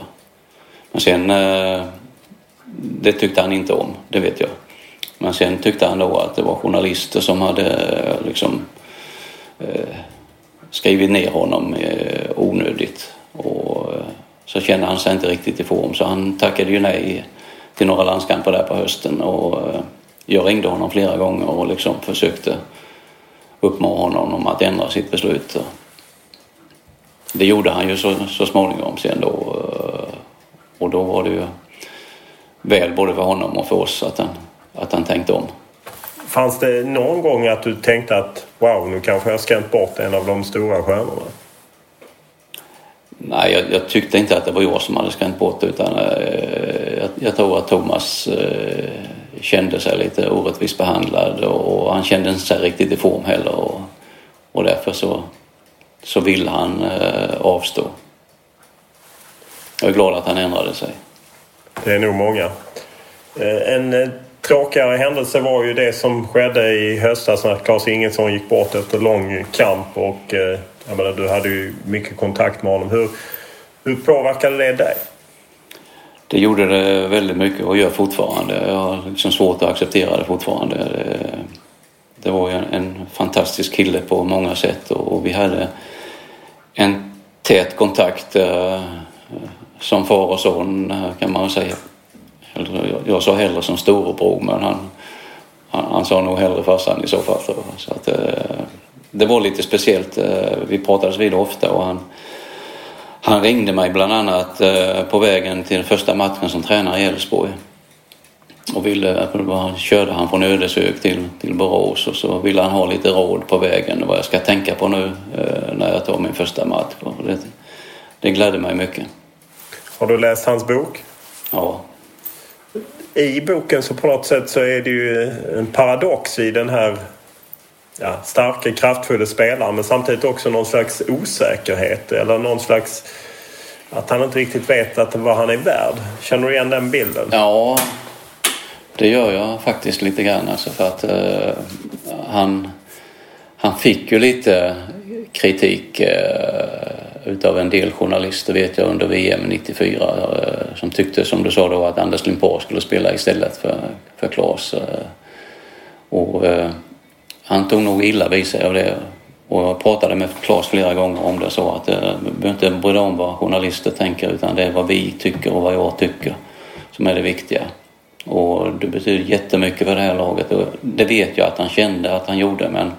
Men sen, eh, det tyckte han inte om, det vet jag. Men sen tyckte han då att det var journalister som hade eh, liksom Eh, skrivit ner honom eh, onödigt. Och eh, så kände han sig inte riktigt i form så han tackade ju nej till några landskamper där på hösten. Och eh, jag ringde honom flera gånger och liksom försökte uppmana honom att ändra sitt beslut. Det gjorde han ju så, så småningom sen då. Och då var det ju väl både för honom och för oss att han, att han tänkte om. Fanns det någon gång att du tänkte att wow, nu kanske jag skrämt bort en av de stora stjärnorna? Nej, jag, jag, tyckte inte att det var jag som hade skrämt bort utan eh, jag, jag, tror att Thomas eh, kände sig lite orättvist behandlad och han kände inte sig riktigt i form heller och, och därför så, så vill han eh, avstå. Jag är glad att han ändrade sig. Det är nog många. Eh, en eh, tråkigare händelse var ju det som skedde i höstas när Claes Ingesson gick bort efter lång kamp och eh, jag menar, du hade ju mycket kontakt med honom. Hur, hur påverkade det dig? Det gjorde det väldigt mycket och gör fortfarande. Jag har liksom svårt att acceptera det fortfarande. Det, det var ju en, en, fantastisk kille på många sätt och, och vi hade en tät kontakt eh, som far och son eh, kan man säga. Eller jag sa hellre som storebror men han, han, han sa nog hellre farsan i så fall. Så att, eh, det var lite speciellt. Eh, vi pratades vid ofta och han, han ringde mig bland annat eh, på vägen till första matchen som tränare i Elfsborg. Och ville, körde han från Ödeshög till, till Borås och så ville han ha lite råd på vägen vad jag ska tänka på nu när jag tar min första match. Det, det glädde mig mycket. Har du läst hans bok? Ja, i boken så på något sätt så är det ju en paradox i den här ja, starka, kraftfulla spelaren men samtidigt också någon slags osäkerhet eller någon slags att han inte riktigt vet att vad han är värd. Känner du igen den bilden? Ja, det gör jag faktiskt lite grann alltså för att eh, han, han fick ju lite kritik eh, utav en del journalister vet jag under VM 94 eh, som tyckte som du sa då att Anders Limpar skulle spela istället för, för Klas. Eh. Och eh, han tog nog illa vid sig av det. Och jag pratade med Klas flera gånger om det så att eh, du behöver inte bry dig om vad journalister tänker utan det är vad vi tycker och vad jag tycker som är det viktiga. Och det betyder jättemycket för det här laget och det vet jag att han kände att han gjorde men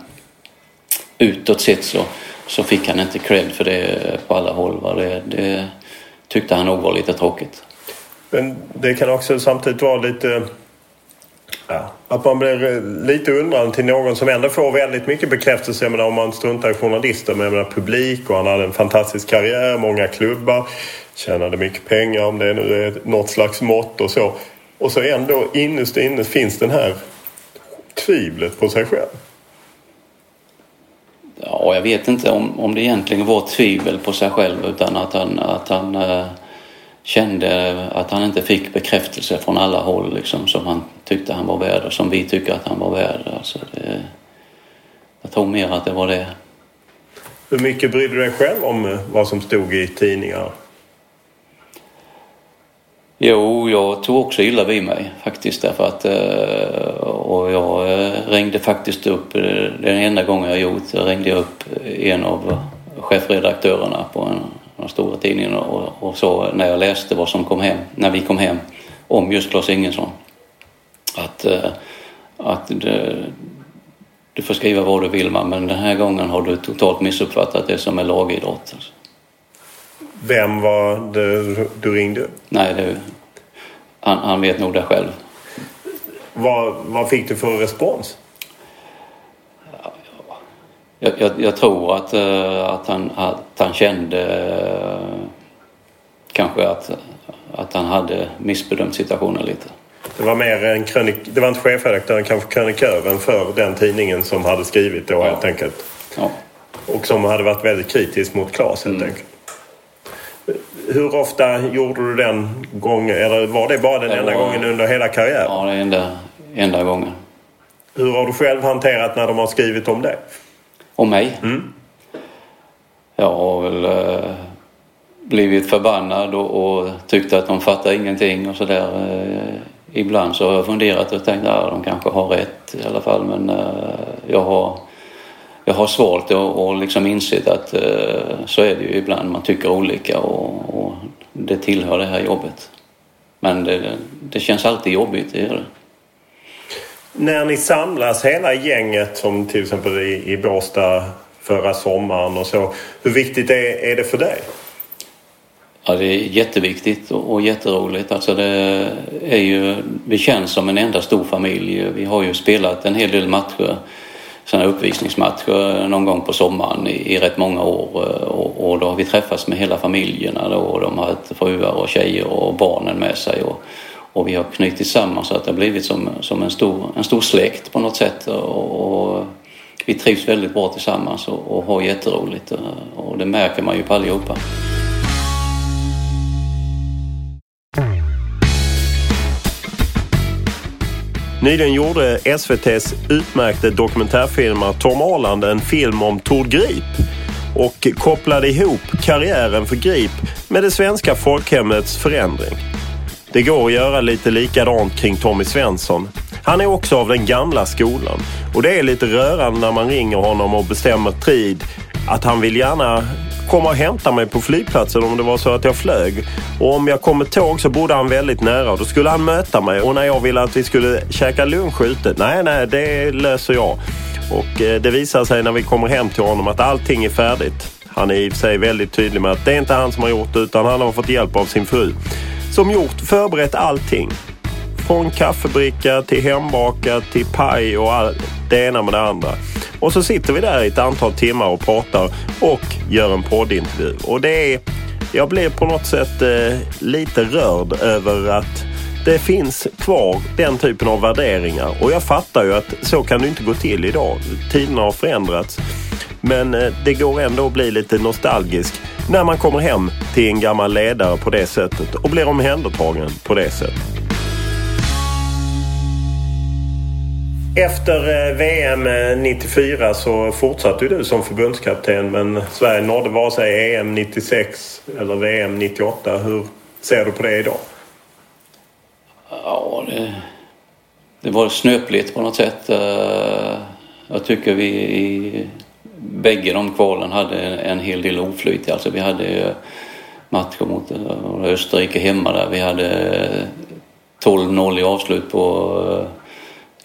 utåt sett så så fick han inte cred för det på alla håll. Va? Det, det tyckte han nog var lite tråkigt. Men det kan också samtidigt vara lite Ja. Att man blir eh, lite undrande till någon som ändå får väldigt mycket bekräftelse. Jag menar, om man struntar i journalister, men jag menar, publik och han hade en fantastisk karriär, många klubbar, tjänade mycket pengar om det nu är något slags mått och så. Och så ändå innerst inne finns den här tvivlet på sig själv. Ja, jag vet inte om, om det egentligen var tvivel på sig själv utan att han, att han äh, kände att han inte fick bekräftelse från alla håll liksom, som han tyckte han var värd och som vi tycker att han var värd. Alltså det, jag tror mer att det var det. Hur mycket brydde du dig själv om eh, vad som stod i tidningar? Jo, jag tog också illa vid mig faktiskt därför att eh, och jag eh, ringde faktiskt upp, eh, den enda gången jag gjort, jag ringde upp en av chefredaktörerna på en, den stora tidningen och, och så när jag läste vad som kom hem, när vi kom hem om just Claes Ingesson Att, att det, du får skriva vad du vill men den här gången har du totalt missuppfattat det som är lagidrott. Alltså. Vem var det du ringde? Nej, det, han, han vet nog det själv. Vad, vad fick du för respons? Jag, jag, jag tror att, uh, att, han, att han kände uh, kanske att, att han hade missbedömt situationen lite. Det var mer en krönik, det var inte chefredaktören, kanske krönikören för den tidningen som hade skrivit då ja. helt enkelt. Ja. Och som hade varit väldigt kritisk mot Claes helt mm. enkelt. Hur ofta gjorde du den gången? Eller var det bara den det enda var... gången under hela karriären? Ja, den enda, enda gången. Hur har du själv hanterat när de har skrivit om dig? Om mig? Mm. Jag har väl eh, blivit förbannad och, och tyckt att de fattar ingenting och sådär. Eh, ibland så har jag funderat och tänkt att ja, de kanske har rätt i alla fall men eh, jag har jag har svårt att och liksom insett att eh, så är det ju ibland. Man tycker olika och, och det tillhör det här jobbet. Men det, det känns alltid jobbigt, det gör det. När ni samlas hela gänget som till exempel i, i Båstad förra sommaren och så. Hur viktigt är, är det för dig? Ja, det är jätteviktigt och, och jätteroligt. Alltså det är ju, vi känns som en enda stor familj. Vi har ju spelat en hel del matcher sådana uppvisningsmatcher någon gång på sommaren i, i rätt många år eh, och, och, då har vi träffats med hela familjerna då och de har haft fruar och tjejer och barnen med sig och, och vi har knutit samman så att det har blivit som, som en, stor, en stor släkt på något sätt och, och vi trivs väldigt bra tillsammans och, och har jätteroligt eh, och det märker man ju på allihopa. Nyligen gjorde SVTs utmärkte dokumentärfilmare Tom Arland en film om Tord Grip och kopplade ihop karriären för Grip med det svenska folkhemmets förändring. Det går att göra lite likadant kring Tommy Svensson. Han är också av den gamla skolan och det är lite rörande när man ringer honom och bestämmer tid att han vill gärna komma och hämta mig på flygplatsen om det var så att jag flög. Och om jag kom med tåg så bodde han väldigt nära och då skulle han möta mig. Och när jag ville att vi skulle käka lunch ute, nej, nej, det löser jag. Och eh, det visar sig när vi kommer hem till honom att allting är färdigt. Han är i och för sig väldigt tydlig med att det är inte han som har gjort det utan han har fått hjälp av sin fru. Som gjort, förberett allting. Från kaffebricka till hembakat till paj och all, det ena med det andra. Och så sitter vi där i ett antal timmar och pratar och gör en poddintervju. Och det är, jag blev på något sätt eh, lite rörd över att det finns kvar den typen av värderingar. Och jag fattar ju att så kan det inte gå till idag. Tiderna har förändrats. Men eh, det går ändå att bli lite nostalgisk när man kommer hem till en gammal ledare på det sättet och blir omhändertagen på det sättet. Efter eh, VM 94 eh, så fortsatte du som förbundskapten men Sverige nådde vare sig EM 96 eller VM 98. Hur ser du på det idag? Ja, det, det var snöpligt på något sätt. Eh, jag tycker vi i bägge de kvalen hade en hel del oflyt. Alltså vi hade matcher mot Österrike hemma där. Vi hade 12-0 i avslut på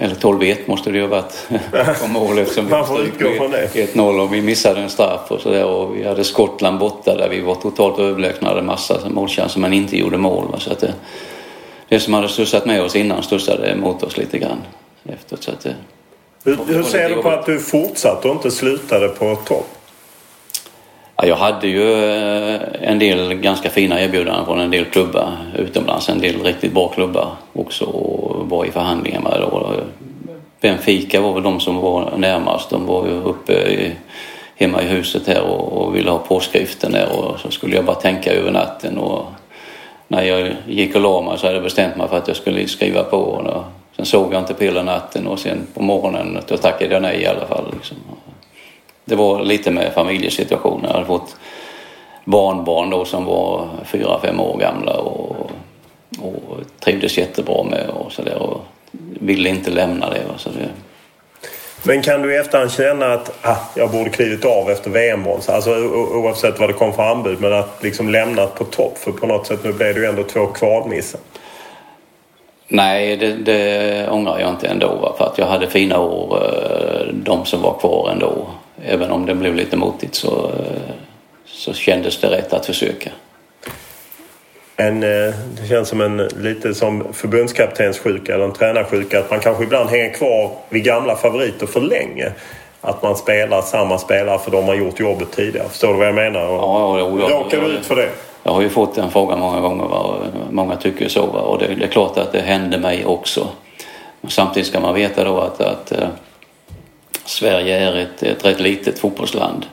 eller 12-1 måste det ju ha varit på målet. Som Man får utgå från det. 1-0 och vi missade en straff och sådär. Och vi hade Skottland borta där vi var totalt överlägsna. Hade massa målchanser men inte gjorde mål. Så att det, det som hade studsat med oss innan studsade mot oss lite grann efteråt. Så att det, Hur, hur ser du på att du fortsatte och inte slutade på topp? Ja, jag hade ju eh, en del ganska fina erbjudanden från en del klubbar utomlands. En del riktigt bra klubbar också och var i förhandlingar med. Då. Benfica var väl de som var närmast. De var ju uppe i, hemma i huset här och, och ville ha påskriften där och så skulle jag bara tänka över natten. Och när jag gick och la mig så hade jag bestämt mig för att jag skulle skriva på. Och sen sov jag inte på hela natten och sen på morgonen då tackade jag nej i alla fall. Liksom det var lite med familjesituationen. Jag hade fått barnbarn då som var fyra, fem år gamla och, och trivdes jättebra med och så där och ville inte lämna det. Så det... Men kan du i efterhand känna att ah, jag borde klivit av efter VM-brons? Alltså oavsett vad det kom för anbud men att liksom lämnat på topp för på något sätt nu blev det ju ändå två kvalmissar. Nej, det, det ångrar jag inte ändå för att jag hade fina år, eh, de som var kvar ändå även om det blev lite motigt så, så kändes det rätt att försöka. En, eh, det känns som en lite som förbundskaptenssjuka eller en tränarsjuka att man kanske ibland hänger kvar vid gamla favoriter för länge. Att man spelar samma spelare för de har gjort jobbet tidigare. Förstår du vad jag menar? Ja, ja, ja, Råkar ut för det? Jag har ju fått den frågan många gånger. Va? Många tycker så. Va? Och det, det, är klart att det hände mig också. Samtidigt ska man veta då att, att eh, Sverige är ett, ett rätt litet fotbollsland.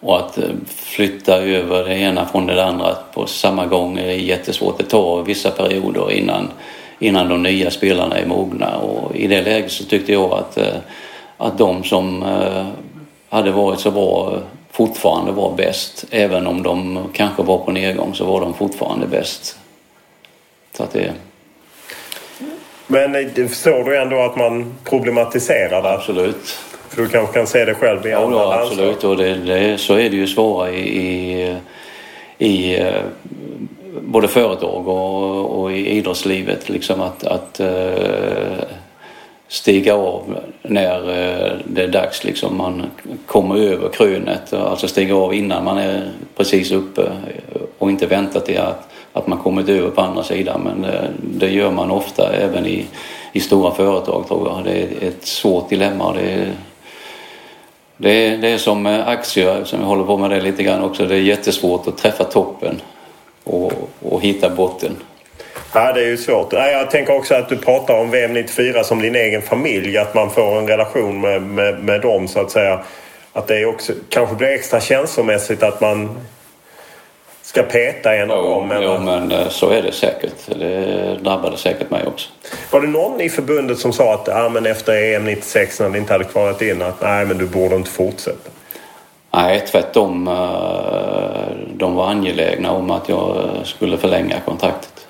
Och att eh, flytta över det ena från det andra på samma gång är jättesvårt. Det tar vissa perioder innan, innan de nya spelarna är mogna. Och i det läget så tyckte jag att, eh, att de som eh, hade varit så bra fortfarande var bäst. Även om de kanske var på nedgång så var de fortfarande bäst. Så att det... Men förstår du ändå att man problematiserar det? Absolut. För du kanske kan se det själv i ja, andra Ja, absolut. Och det, det, så är det ju svåra i, i, i eh, både företag och, och, i idrottslivet. Liksom att, att uh, stiga av när uh, det är dags. Liksom man kommer över krönet. Alltså stiga av innan man är precis uppe och inte vänta till att, att man kommit över på andra sidan. Men uh, det gör man ofta även i, i stora företag tror jag. Det är ett svårt dilemma. Det är, det är, det är som aktier, som jag håller på med det lite grann också. Det är jättesvårt att träffa toppen och, och hitta botten. Ja, det är ju svårt. Jag tänker också att du pratar om VM 94 som din egen familj. Att man får en relation med, med, med dem så att säga. Att det också kanske blir extra känslomässigt att man ska peta en av dem? Jo, men eh, så är det säkert. Det drabbade säkert mig också. Var det någon i förbundet som sa att ah, men efter EM 96 när det inte hade kvalat in att nej men du borde inte fortsätta? Nej, tvärtom. Eh, de var angelägna om att jag skulle förlänga kontraktet.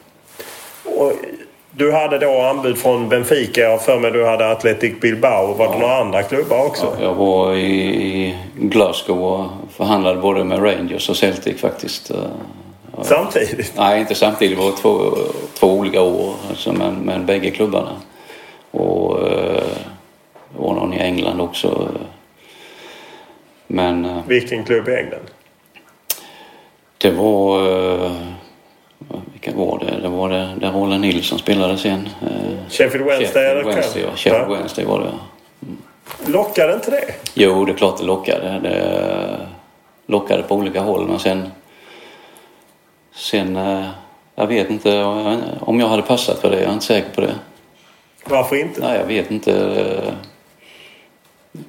Och du hade då anbud från Benfica. Jag för mig du hade Athletic Bilbao. Var det några andra klubbar också? Ja, jag var i Glasgow och förhandlade både med Rangers och Celtic faktiskt. Samtidigt? Nej, inte samtidigt. Det var två, två olika år alltså, men, men bägge klubbarna. Och eh, det var någon i England också. Men... Eh, Vilken klubb i England? Det var... Eh, vilka var det? Det var det där Roland Nilsson spelade sen. Sheffield Wednesday? Sheffield Wednesday, ja. Sheffield ja. Wednesday var det. Mm. Lockade inte det? Jo, det är klart det lockade. Det lockade på olika håll men sen... Sen... Jag vet inte om jag hade passat för det. Jag är inte säker på det. Varför inte? Nej, jag vet inte.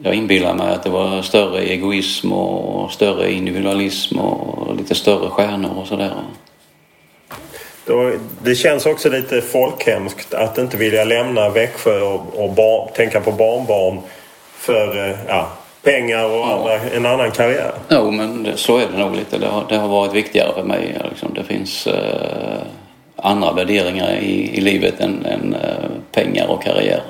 Jag inbillar mig att det var större egoism och större individualism och lite större stjärnor och sådär. Det känns också lite folkhemskt att inte vilja lämna Växjö och, och bar, tänka på barnbarn för eh, ja, pengar och andra, en annan karriär. Jo, men så är det nog lite. Det har, det har varit viktigare för mig. Liksom. Det finns eh, andra värderingar i, i livet än, än eh, pengar och karriär.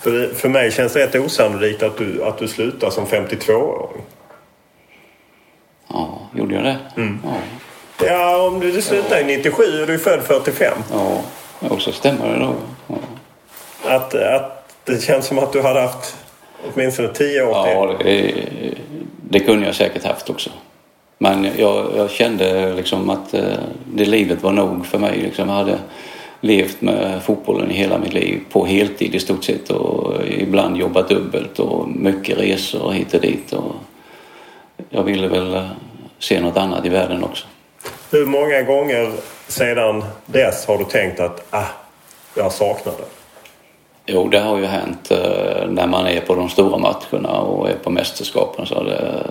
För, för mig känns det rätt osannolikt att du, att du slutar som 52-åring. Ja, gjorde jag det? Mm. Ja. Ja, om du, du slutade ja. 97 och du är född 45. Ja, och så stämmer det nog. Ja. Att, att det känns som att du hade haft åtminstone 10 år till. Ja, det, det kunde jag säkert haft också. Men jag, jag kände liksom att eh, det livet var nog för mig. Liksom. Jag hade levt med fotbollen i hela mitt liv på heltid i stort sett och ibland jobbat dubbelt och mycket resor hit och dit. Och jag ville väl se något annat i världen också. Hur många gånger sedan dess har du tänkt att ah, jag saknar det? Jo, det har ju hänt eh, när man är på de stora matcherna och är på mästerskapen. Så det,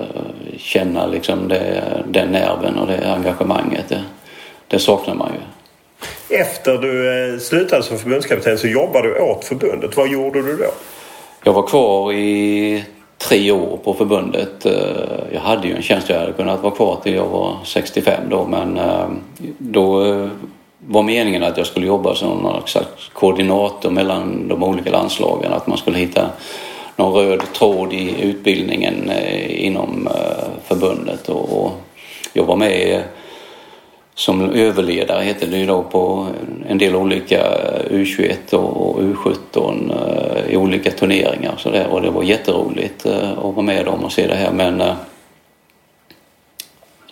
känna liksom det, den nerven och det engagemanget, det, det saknar man ju. Efter du eh, slutade som förbundskapten så jobbade du åt förbundet. Vad gjorde du då? Jag var kvar i tre år på förbundet. Eh, jag hade ju en tjänst, jag hade kunnat vara kvar till jag var 65 då men eh, då eh, var meningen att jag skulle jobba som någon slags koordinator mellan de olika landslagen. Att man skulle hitta någon röd tråd i utbildningen inom förbundet. Och jag var med som överledare heter det ju då på en del olika U21 och U17 eh, i olika turneringar och så där. Och det var jätteroligt eh, att vara med dem och se det här men eh,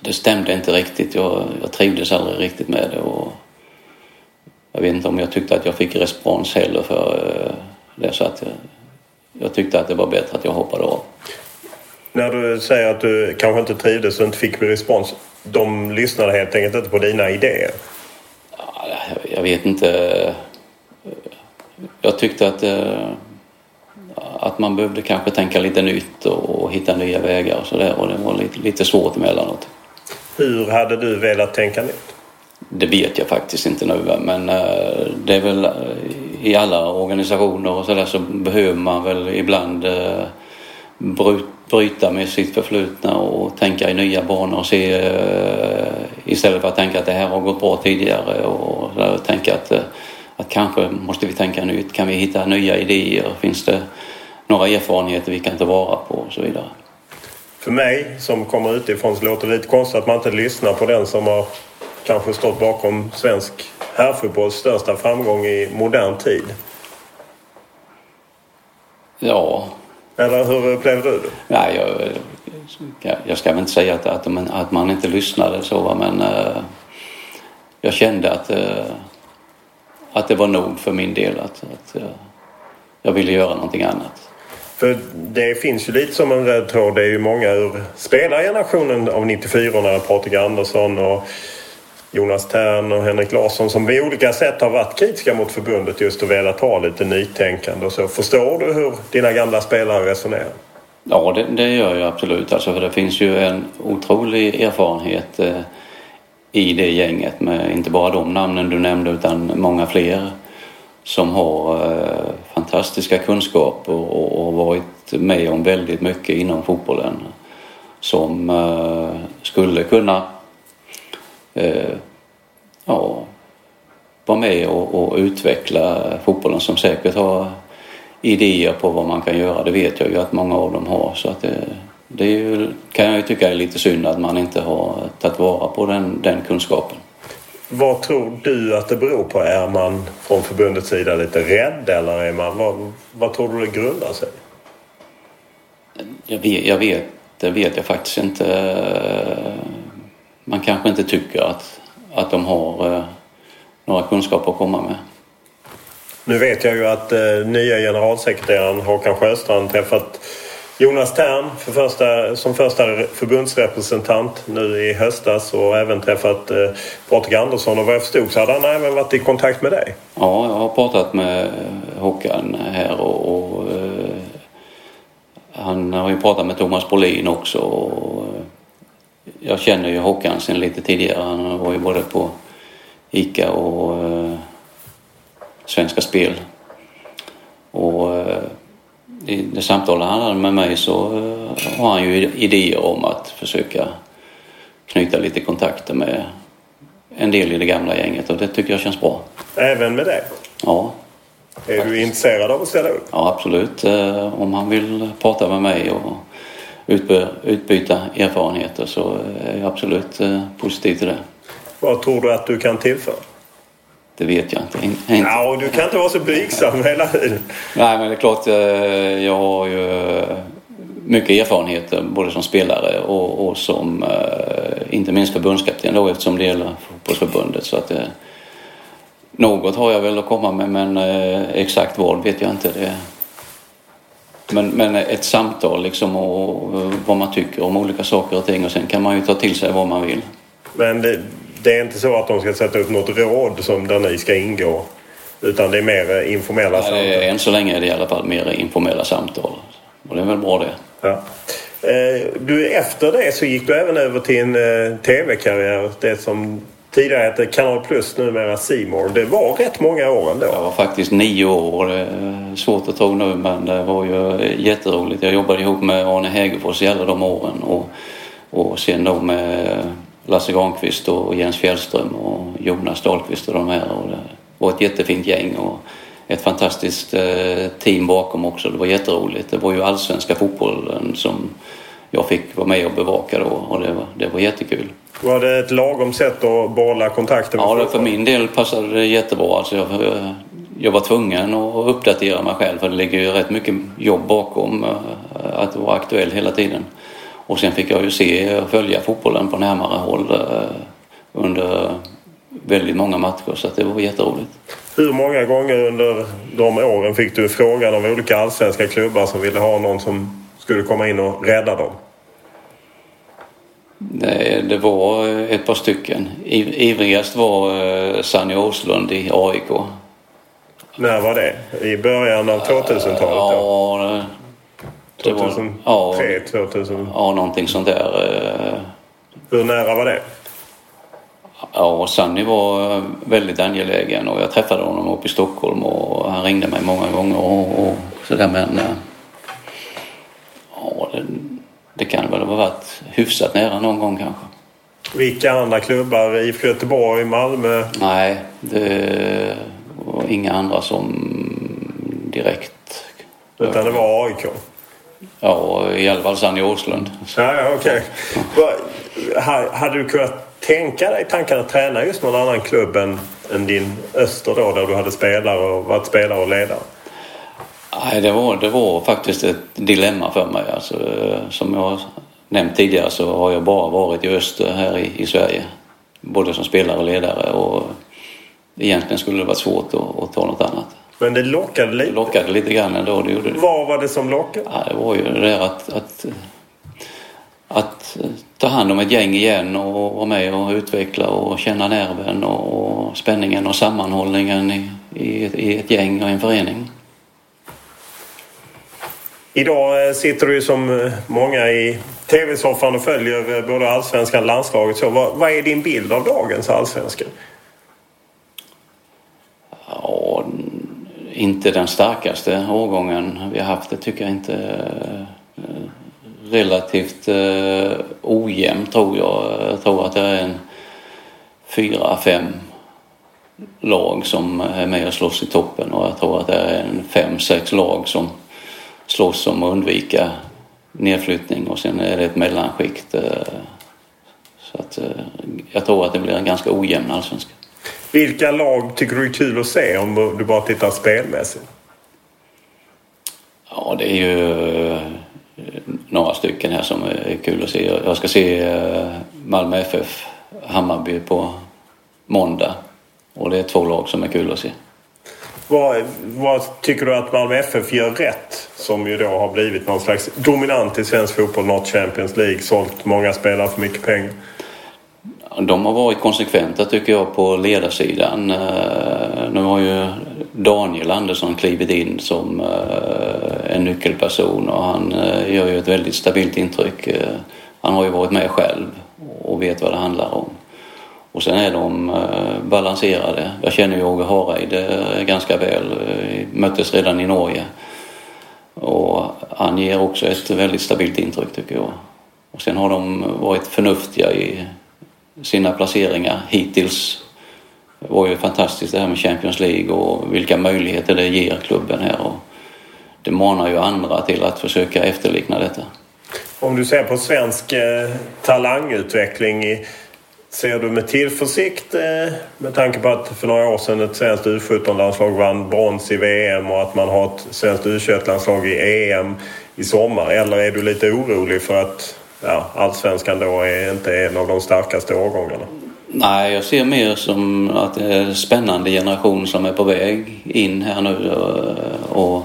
det stämde inte riktigt. Jag, jag trivdes aldrig riktigt med det. Och jag vet inte om jag tyckte att jag fick respons heller för det så att jag, jag tyckte att det var bättre att jag hoppade av. När du säger att du kanske inte trivdes och inte fick respons. De lyssnade helt enkelt inte på dina idéer? Jag vet inte. Jag tyckte att, eh, att man behövde kanske tänka lite nytt och hitta nya vägar och sådär och det var lite, lite svårt emellanåt. Hur hade du velat tänka nytt? Det vet jag faktiskt inte nu men eh, det är väl eh, i alla organisationer och sådär så behöver man väl ibland bryta med sitt förflutna och tänka i nya banor och se istället för att tänka att det här har gått bra tidigare och tänka att, att kanske måste vi tänka nytt. Kan vi hitta nya idéer? Finns det några erfarenheter vi kan ta vara på och så vidare? För mig som kommer utifrån så låter det lite konstigt att man inte lyssnar på den som har kanske stått bakom svensk herrfotbolls största framgång i modern tid. Ja. Eller hur upplevde du det? Nej, jag, jag ska väl inte säga att, att, man, att man inte lyssnade så men uh, jag kände att, uh, att det var nog för min del att, att uh, jag ville göra någonting annat. För det finns ju lite som en röd tråd. Det är ju många ur spelargenerationen av 94 Patrik Andersson och Jonas Tern och Henrik Larsson som på olika sätt har varit kritiska mot förbundet just och velat ha lite nytänkande och så. Förstår du hur dina gamla spelare resonerar? Ja, det, det gör jag absolut. Alltså, för det finns ju en otrolig erfarenhet eh, i det gänget med inte bara de namnen du nämnde utan många fler som har eh, fantastiska kunskaper och, och varit med om väldigt mycket inom fotbollen som eh, skulle kunna eh, ja, vara med och, och, utveckla fotbollen som säkert har idéer på vad man kan göra. Det vet jag ju att många av dem har. Så att det, det är ju, kan jag ju tycka är lite synd att man inte har tagit vara på den, den kunskapen. Vad tror du att det beror på? Är man från förbundets sida lite rädd eller är man, vad, vad tror du det grundar sig? Jag vet, jag vet, det vet jag faktiskt inte. Man kanske inte tycker att att de har eh, några kunskaper att komma med. Nu vet jag ju att eh, nya generalsekreteraren Håkan Sjöstrand träffat Jonas Tern för första, som första förbundsrepresentant nu i höstas och även träffat eh, Patrik Andersson och vad jag förstod så hade han även varit i kontakt med dig. Ja, jag har pratat med Håkan här och, och eh, han har ju pratat med Thomas Brolin också och, jag känner ju Håkan sen lite tidigare. Han var ju både på ICA och eh, Svenska Spel. Och eh, i det samtal han hade med mig så eh, har han ju idéer om att försöka knyta lite kontakter med en del i det gamla gänget och det tycker jag känns bra. Även med det? Ja. Är faktiskt. du intresserad av att ställa upp? Ja, absolut. Eh, om han vill prata med mig och utbyta erfarenheter så är jag absolut eh, positiv till det. Vad tror du att du kan tillföra? Det vet jag inte. inte. Ja, du kan inte vara så blygsam hela tiden. Nej, men det är klart. Eh, jag har ju mycket erfarenheter både som spelare och, och som inte minst förbundskapten då eftersom det gäller fotbollsförbundet. Så att, Något har jag väl att komma med men eh, exakt vad vet jag inte. Det. Men, men ett samtal liksom och, och vad man tycker om olika saker och ting och sen kan man ju ta till sig vad man vill. Men det, det är inte så att de ska sätta upp något råd som där ni ska ingå? Utan det är mer eh, informella Nej, samtal? är, än så länge är det i alla fall mer informella samtal. Och det är väl bra det. Ja. Eh, Du, efter det så gick du även över till en eh, tv-karriär. Det som tidigare hette Kanal Plus, numera C More. Det var rätt många år ändå. Jag var faktiskt nio år svårt att tro nu men det var ju jätteroligt. Jag jobbade ihop med Arne Hägerfors i alla de åren och, och sen då med Lasse Granqvist och Jens Fjällström och Jonas Dahlqvist och de här. Och det var ett jättefint gäng och ett fantastiskt eh, team bakom också. Det var jätteroligt. Det var ju allsvenska fotbollen som jag fick vara med och bevaka då och det var, det var jättekul. Var det ett lagom sätt att behålla kontakten med Ja, det, för min del passade det jättebra. Alltså jag, jag var tvungen att uppdatera mig själv för det ligger ju rätt mycket jobb bakom eh, att vara aktuell hela tiden. Och sen fick jag ju se och följa fotbollen på närmare håll eh, under väldigt många matcher så det var jätteroligt. Hur många gånger under de åren fick du frågan av olika allsvenska klubbar som ville ha någon som skulle komma in och rädda dem? Det, det var ett par stycken. Iv- Ivrigast var eh, Sanny Åslund i AIK. När var det? I början av 2000-talet? då? Ja, det, var... 2003, Ja, 2000? ja, någonting sånt där. eh, Hur nära var det? Ja, Sanny var eh, väldigt angelägen och jag träffade honom uppe i Stockholm och han ringde mig många gånger och, och sådär men... eh, Ja, det, det kan väl ha varit hyfsat nära någon gång kanske. Vilka andra klubbar? IFK Göteborg, Malmö? Nej, det var inga andra som direkt... Utan det var AIK? Ja, i alla fall Sanny Åslund. Ja, ja okej. Ha- Hade du kunnat tänka dig tanken att träna just någon annan klubb än, än din Öster då, där du hade spelare och varit spelare och ledare? Nej, det var, det var faktiskt ett dilemma för mig. Alltså, eh, som jag nämnt tidigare så har jag bara varit i öster här i, i Sverige. Både som spelare och ledare och egentligen skulle det varit svårt att, att ta något annat. Men det lockade Det lite. lockade lite grann ändå, det gjorde det. Vad var det som lockade? Ja, det var ju det där att, att, att ta hand om ett gäng igen och vara med och utveckla och känna nerven och, spänningen och sammanhållningen i, i, i ett gäng och en förening. Idag eh, sitter du ju som eh, många i tv-soffan och följer eh, både allsvenskan och landslaget. Så vad, vad är din bild av dagens allsvenska? Ja, inte den starkaste årgången vi har haft. Det tycker jag inte. Relativt eh, ojämn tror jag. Jag tror att det är en fyra, fem lag som är med och slåss i toppen och jag tror att det är en fem, sex lag som slåss om att undvika nedflyttning och sen är det ett mellanskikt. eh, Så att eh, jag tror att det blir en ganska ojämn allsvenska. Vilka lag tycker du är kul att se om du bara tittar spelmässigt? Ja, det är ju eh, några stycken här som är kul att se. Jag ska se Malmö FF, Hammarby på måndag. Och det är två lag som är kul att se. Vad, vad tycker du att Malmö FF gör rätt? Som ju då har blivit någon slags dominant i svensk fotboll, nått Champions League, sålt många spelare för mycket pengar. De har varit konsekventa tycker jag på ledarsidan. Eh, nu har ju Daniel Andersson klivit in som eh, en nyckelperson och han eh, gör ju ett väldigt stabilt intryck. Han har ju varit med själv och vet vad det handlar om. Och sen är de eh, balanserade. Jag känner ju Åge Hareide eh, ganska väl. Vi Möttes redan i Norge. Och han ger också ett väldigt stabilt intryck tycker jag. Och sen har de varit förnuftiga i sina placeringar hittills. Det var ju fantastiskt det här med Champions League och vilka möjligheter det ger klubben här. Och det manar ju andra till att försöka efterlikna detta. Om du ser på svensk eh, talangutveckling, i, ser du med tillförsikt eh, med tanke på att för några år sedan ett svenskt U17-landslag vann brons i VM och att man har ett svenskt U21-landslag i EM i sommar? Eller är du lite orolig för att ja, allsvenskan då är inte en av de starkaste årgångarna? Nej, jag ser mer som att det är en spännande generation som är på väg in här nu. Eh, och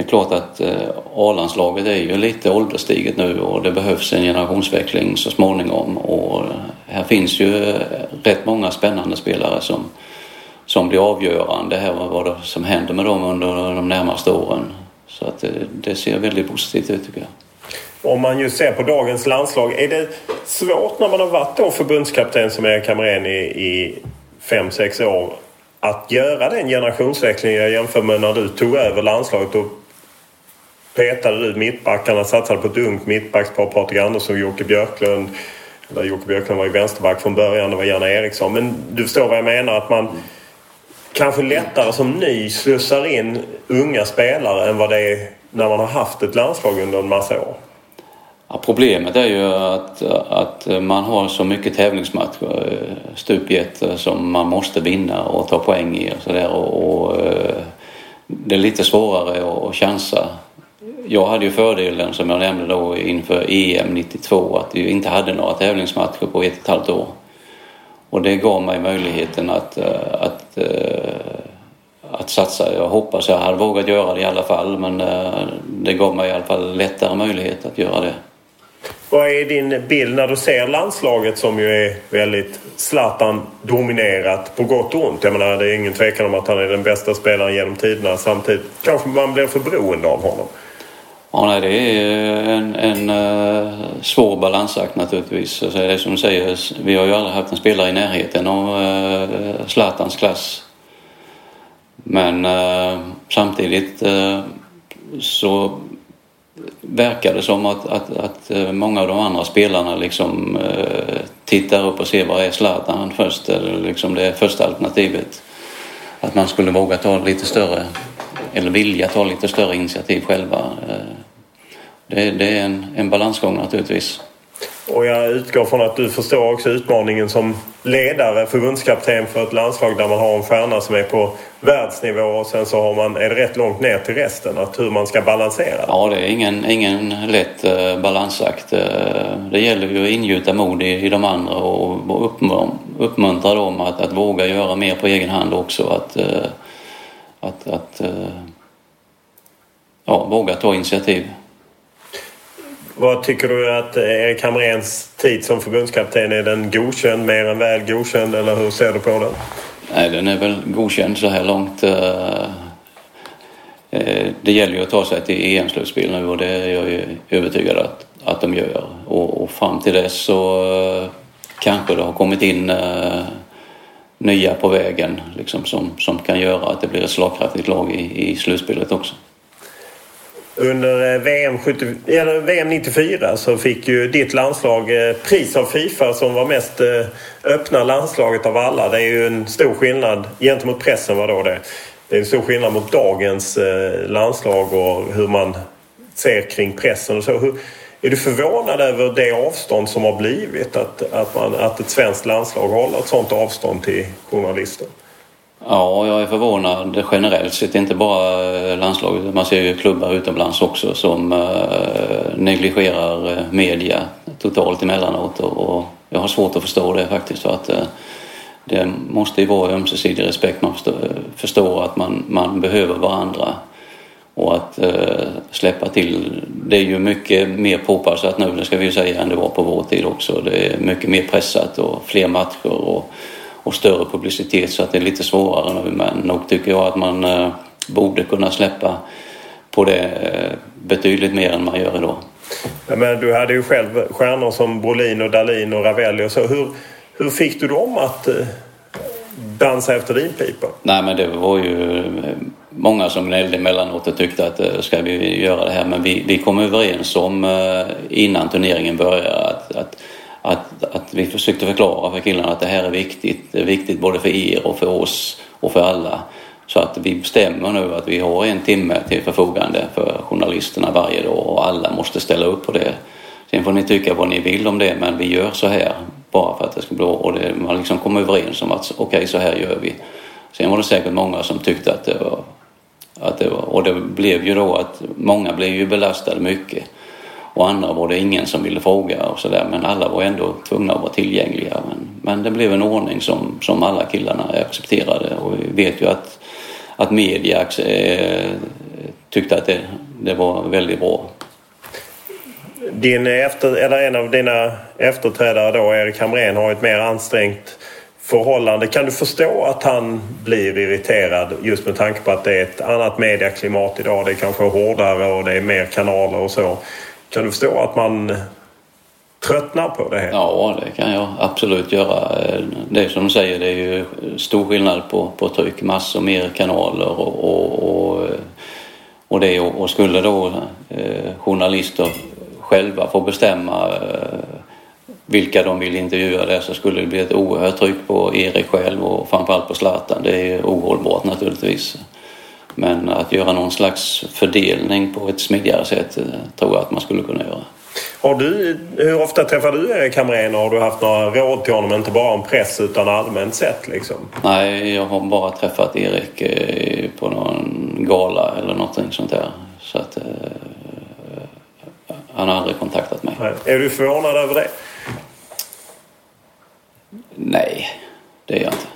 det är klart att eh, A-landslaget är ju lite ålderstiget nu och det behövs en generationsväxling så småningom. Och här finns ju eh, rätt många spännande spelare som, som blir avgörande här vad det som händer med dem under de närmaste åren. Så att det, det ser väldigt positivt ut tycker jag. Om man ju ser på dagens landslag, är det svårt när man har varit då förbundskapten som Erik Hamrén i, i fem, sex år att göra den generationsväxlingen jag jämför med när du tog över landslaget och petade du mittbackarna, satsade på ett ungt mittbackspar, Patrik Andersson och Jocke Björklund. Eller Jocke Björklund var ju vänsterback från början, det var Janne Eriksson. Men du förstår vad jag menar, att man kanske lättare som ny slussar in unga spelare än vad det är när man har haft ett landslag under en massa år. Ja, problemet är ju att, att man har så mycket tävlingsmatcher eh, stup i ett som man måste vinna och ta poäng i och sådär. Och, och, eh, det är lite svårare att chansa. Jag hade ju fördelen som jag nämnde då inför EM 92 att vi inte hade några tävlingsmatcher på ett och ett halvt år. Och det gav mig möjligheten att, eh, att, eh, att satsa. Jag hoppas jag hade vågat göra det i alla fall men eh, det gav mig i alla fall lättare möjlighet att göra det. Vad är din bild när du ser landslaget som ju är väldigt Zlatan-dominerat på gott och ont? Jag menar, det är ingen tvekan om att han är den bästa spelaren genom tiderna. Samtidigt kanske man blir för beroende av honom. Ja, nej, det är eh, en, en uh, svår balansakt naturligtvis. Alltså, det är som du säger, vi har ju aldrig haft en spelare i närheten av uh, Zlatans klass. Men uh, samtidigt så verkar det som att, att, att många av de andra spelarna liksom tittar upp och ser vad är Zlatan först, eller liksom det första alternativet. Att man skulle våga ta lite större, eller vilja ta lite större initiativ själva. Eh, det, det är en, en balansgång naturligtvis. Och jag utgår från att du förstår också utmaningen som ledare, förbundskapten för ett landslag där man har en stjärna som är på världsnivå och sen så har man, är det rätt långt ner till resten. Att hur man ska balansera. Ja, det är ingen, ingen lätt uh, balansakt. Uh, det gäller ju att ingjuta mod i, i de andra och, och uppmuntra dem att, att våga göra mer på egen hand också. Att, uh, att, att ja, våga ta initiativ. Vad tycker du att Erik Hamréns tid som förbundskapten, är den godkänd, mer än väl godkänd eller hur ser du på den? Nej, den är väl godkänd så här långt. Eh, eh, det gäller ju att ta sig till EM-slutspel nu och det är jag ju övertygad att, att de gör. Och, och fram till dess så eh, kanske det har kommit in nya på vägen liksom, som, som kan göra att det blir ett slagkraftigt lag i, i slutspelet också. Under eh, VM, 70, eller VM 94 så fick ju ditt landslag eh, pris av Fifa som var mest eh, öppna landslaget av alla. Det är ju en stor skillnad gentemot pressen var då det. Det är en stor skillnad mot dagens landslag och hur man ser kring pressen och så. Är du förvånad över det avstånd som har blivit? Att, att, man, att ett svenskt landslag håller ett sådant avstånd till journalister? Ja, jag är förvånad generellt sett, inte bara eh, landslaget. Man ser ju klubbar utomlands också som eh, negligerar eh, media totalt emellanåt och jag har svårt att förstå det faktiskt för att eh, det måste ju vara ömsesidig respekt. Man förstår att man, man behöver varandra och att eh, släppa till. Det är ju mycket mer påpassat nu, det ska vi ju säga, än det var på vår tid också. Det är mycket mer pressat och fler matcher och och större publicitet så att det är lite svårare nu. Men nog tycker jag att man eh, borde kunna släppa på det eh, betydligt mer än man gör idag. Ja, men du hade ju själv stjärnor som Brolin och Dalin och Ravelli och så. Hur, hur fick du dem att eh, dansa efter din pipa? Nej men det var ju många som gnällde emellanåt och tyckte att eh, ska vi göra det här men vi, vi kom överens om eh, innan turneringen började att, att att, att vi försökte förklara för killarna att det här är viktigt. Det är viktigt både för er och för oss och för alla. Så att vi bestämmer nu att vi har en timme till förfogande för journalisterna varje dag och alla måste ställa upp på det. Sen får ni tycka vad ni vill om det men vi gör så här bara för att det ska bli och det, man liksom kom överens om att okej okay, så här gör vi. Sen var det säkert många som tyckte att det var, att det var och det blev ju då att många blev ju belastade mycket. och andra var det ingen som ville fråga och sådär men alla var ändå tvungna att vara tillgängliga. Men, men det blev en ordning som, som alla killarna accepterade och vi vet ju att, att media eh, tyckte att det, det var väldigt bra. Din efter, eller en av dina efterträdare då, Erik Hamrén, har ett mer ansträngt förhållande. Kan du förstå att han blir irriterad just med tanke på att det är ett annat medieklimat idag? Det är kanske hårdare och det är mer kanaler och så. Kan du förstå att man tröttnar på det här? Ja, det kan jag absolut göra. Det är som du säger, det är ju stor skillnad på, på tryck. Massor mer kanaler och, och, och, och det. Och skulle då eh, journalister själva få bestämma eh, vilka de vill intervjua där så skulle det bli ett oerhört tryck på Erik själv och framförallt på Zlatan. Det är ju ohållbart naturligtvis. Men att göra någon slags fördelning på ett smidigare sätt eh, tror jag att man skulle kunna göra. Har du, hur ofta träffar du Erik Hamrén och har du haft några råd till honom, inte bara om press utan allmänt sett? Liksom? Nej, jag har bara träffat Erik eh, på någon gala eller någonting sånt där. Så att, eh, han har aldrig kontaktat mig. Nej. Är du förvånad över det? Nej, det är jag inte.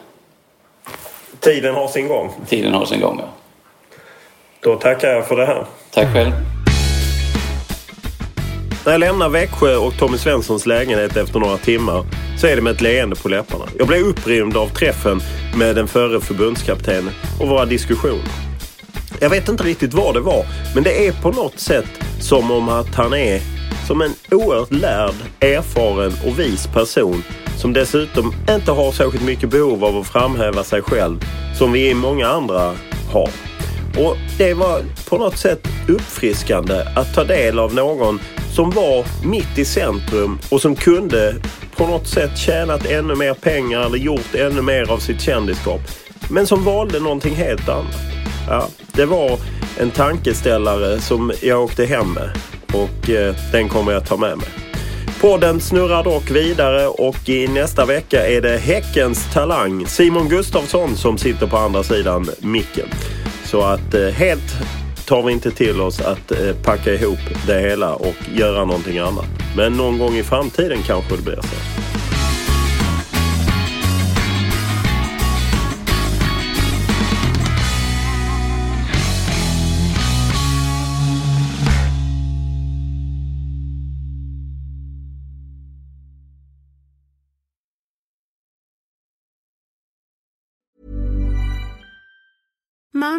Tiden har sin gång. Tiden har sin gång, ja. Då tackar jag för det här. Tack själv. När jag lämnar Växjö och Tommy Svenssons lägenhet efter några timmar så är det med ett leende på läpparna. Jag blev upprymd av träffen med den förre förbundskaptenen och våra diskussioner. Jag vet inte riktigt vad det var, men det är på något sätt som om att han är som en oerhört lärd, erfaren och vis person som dessutom inte har särskilt mycket behov av att framhäva sig själv som vi i många andra har. Och det var på något sätt uppfriskande att ta del av någon som var mitt i centrum och som kunde på något sätt tjänat ännu mer pengar eller gjort ännu mer av sitt kändisskap. Men som valde någonting helt annat. Ja, det var en tankeställare som jag åkte hem med och eh, den kommer jag ta med mig. Podden snurrar dock vidare och i nästa vecka är det Häckens talang Simon Gustafsson som sitter på andra sidan micken. Så att eh, helt tar vi inte till oss att eh, packa ihop det hela och göra någonting annat. Men någon gång i framtiden kanske det blir så.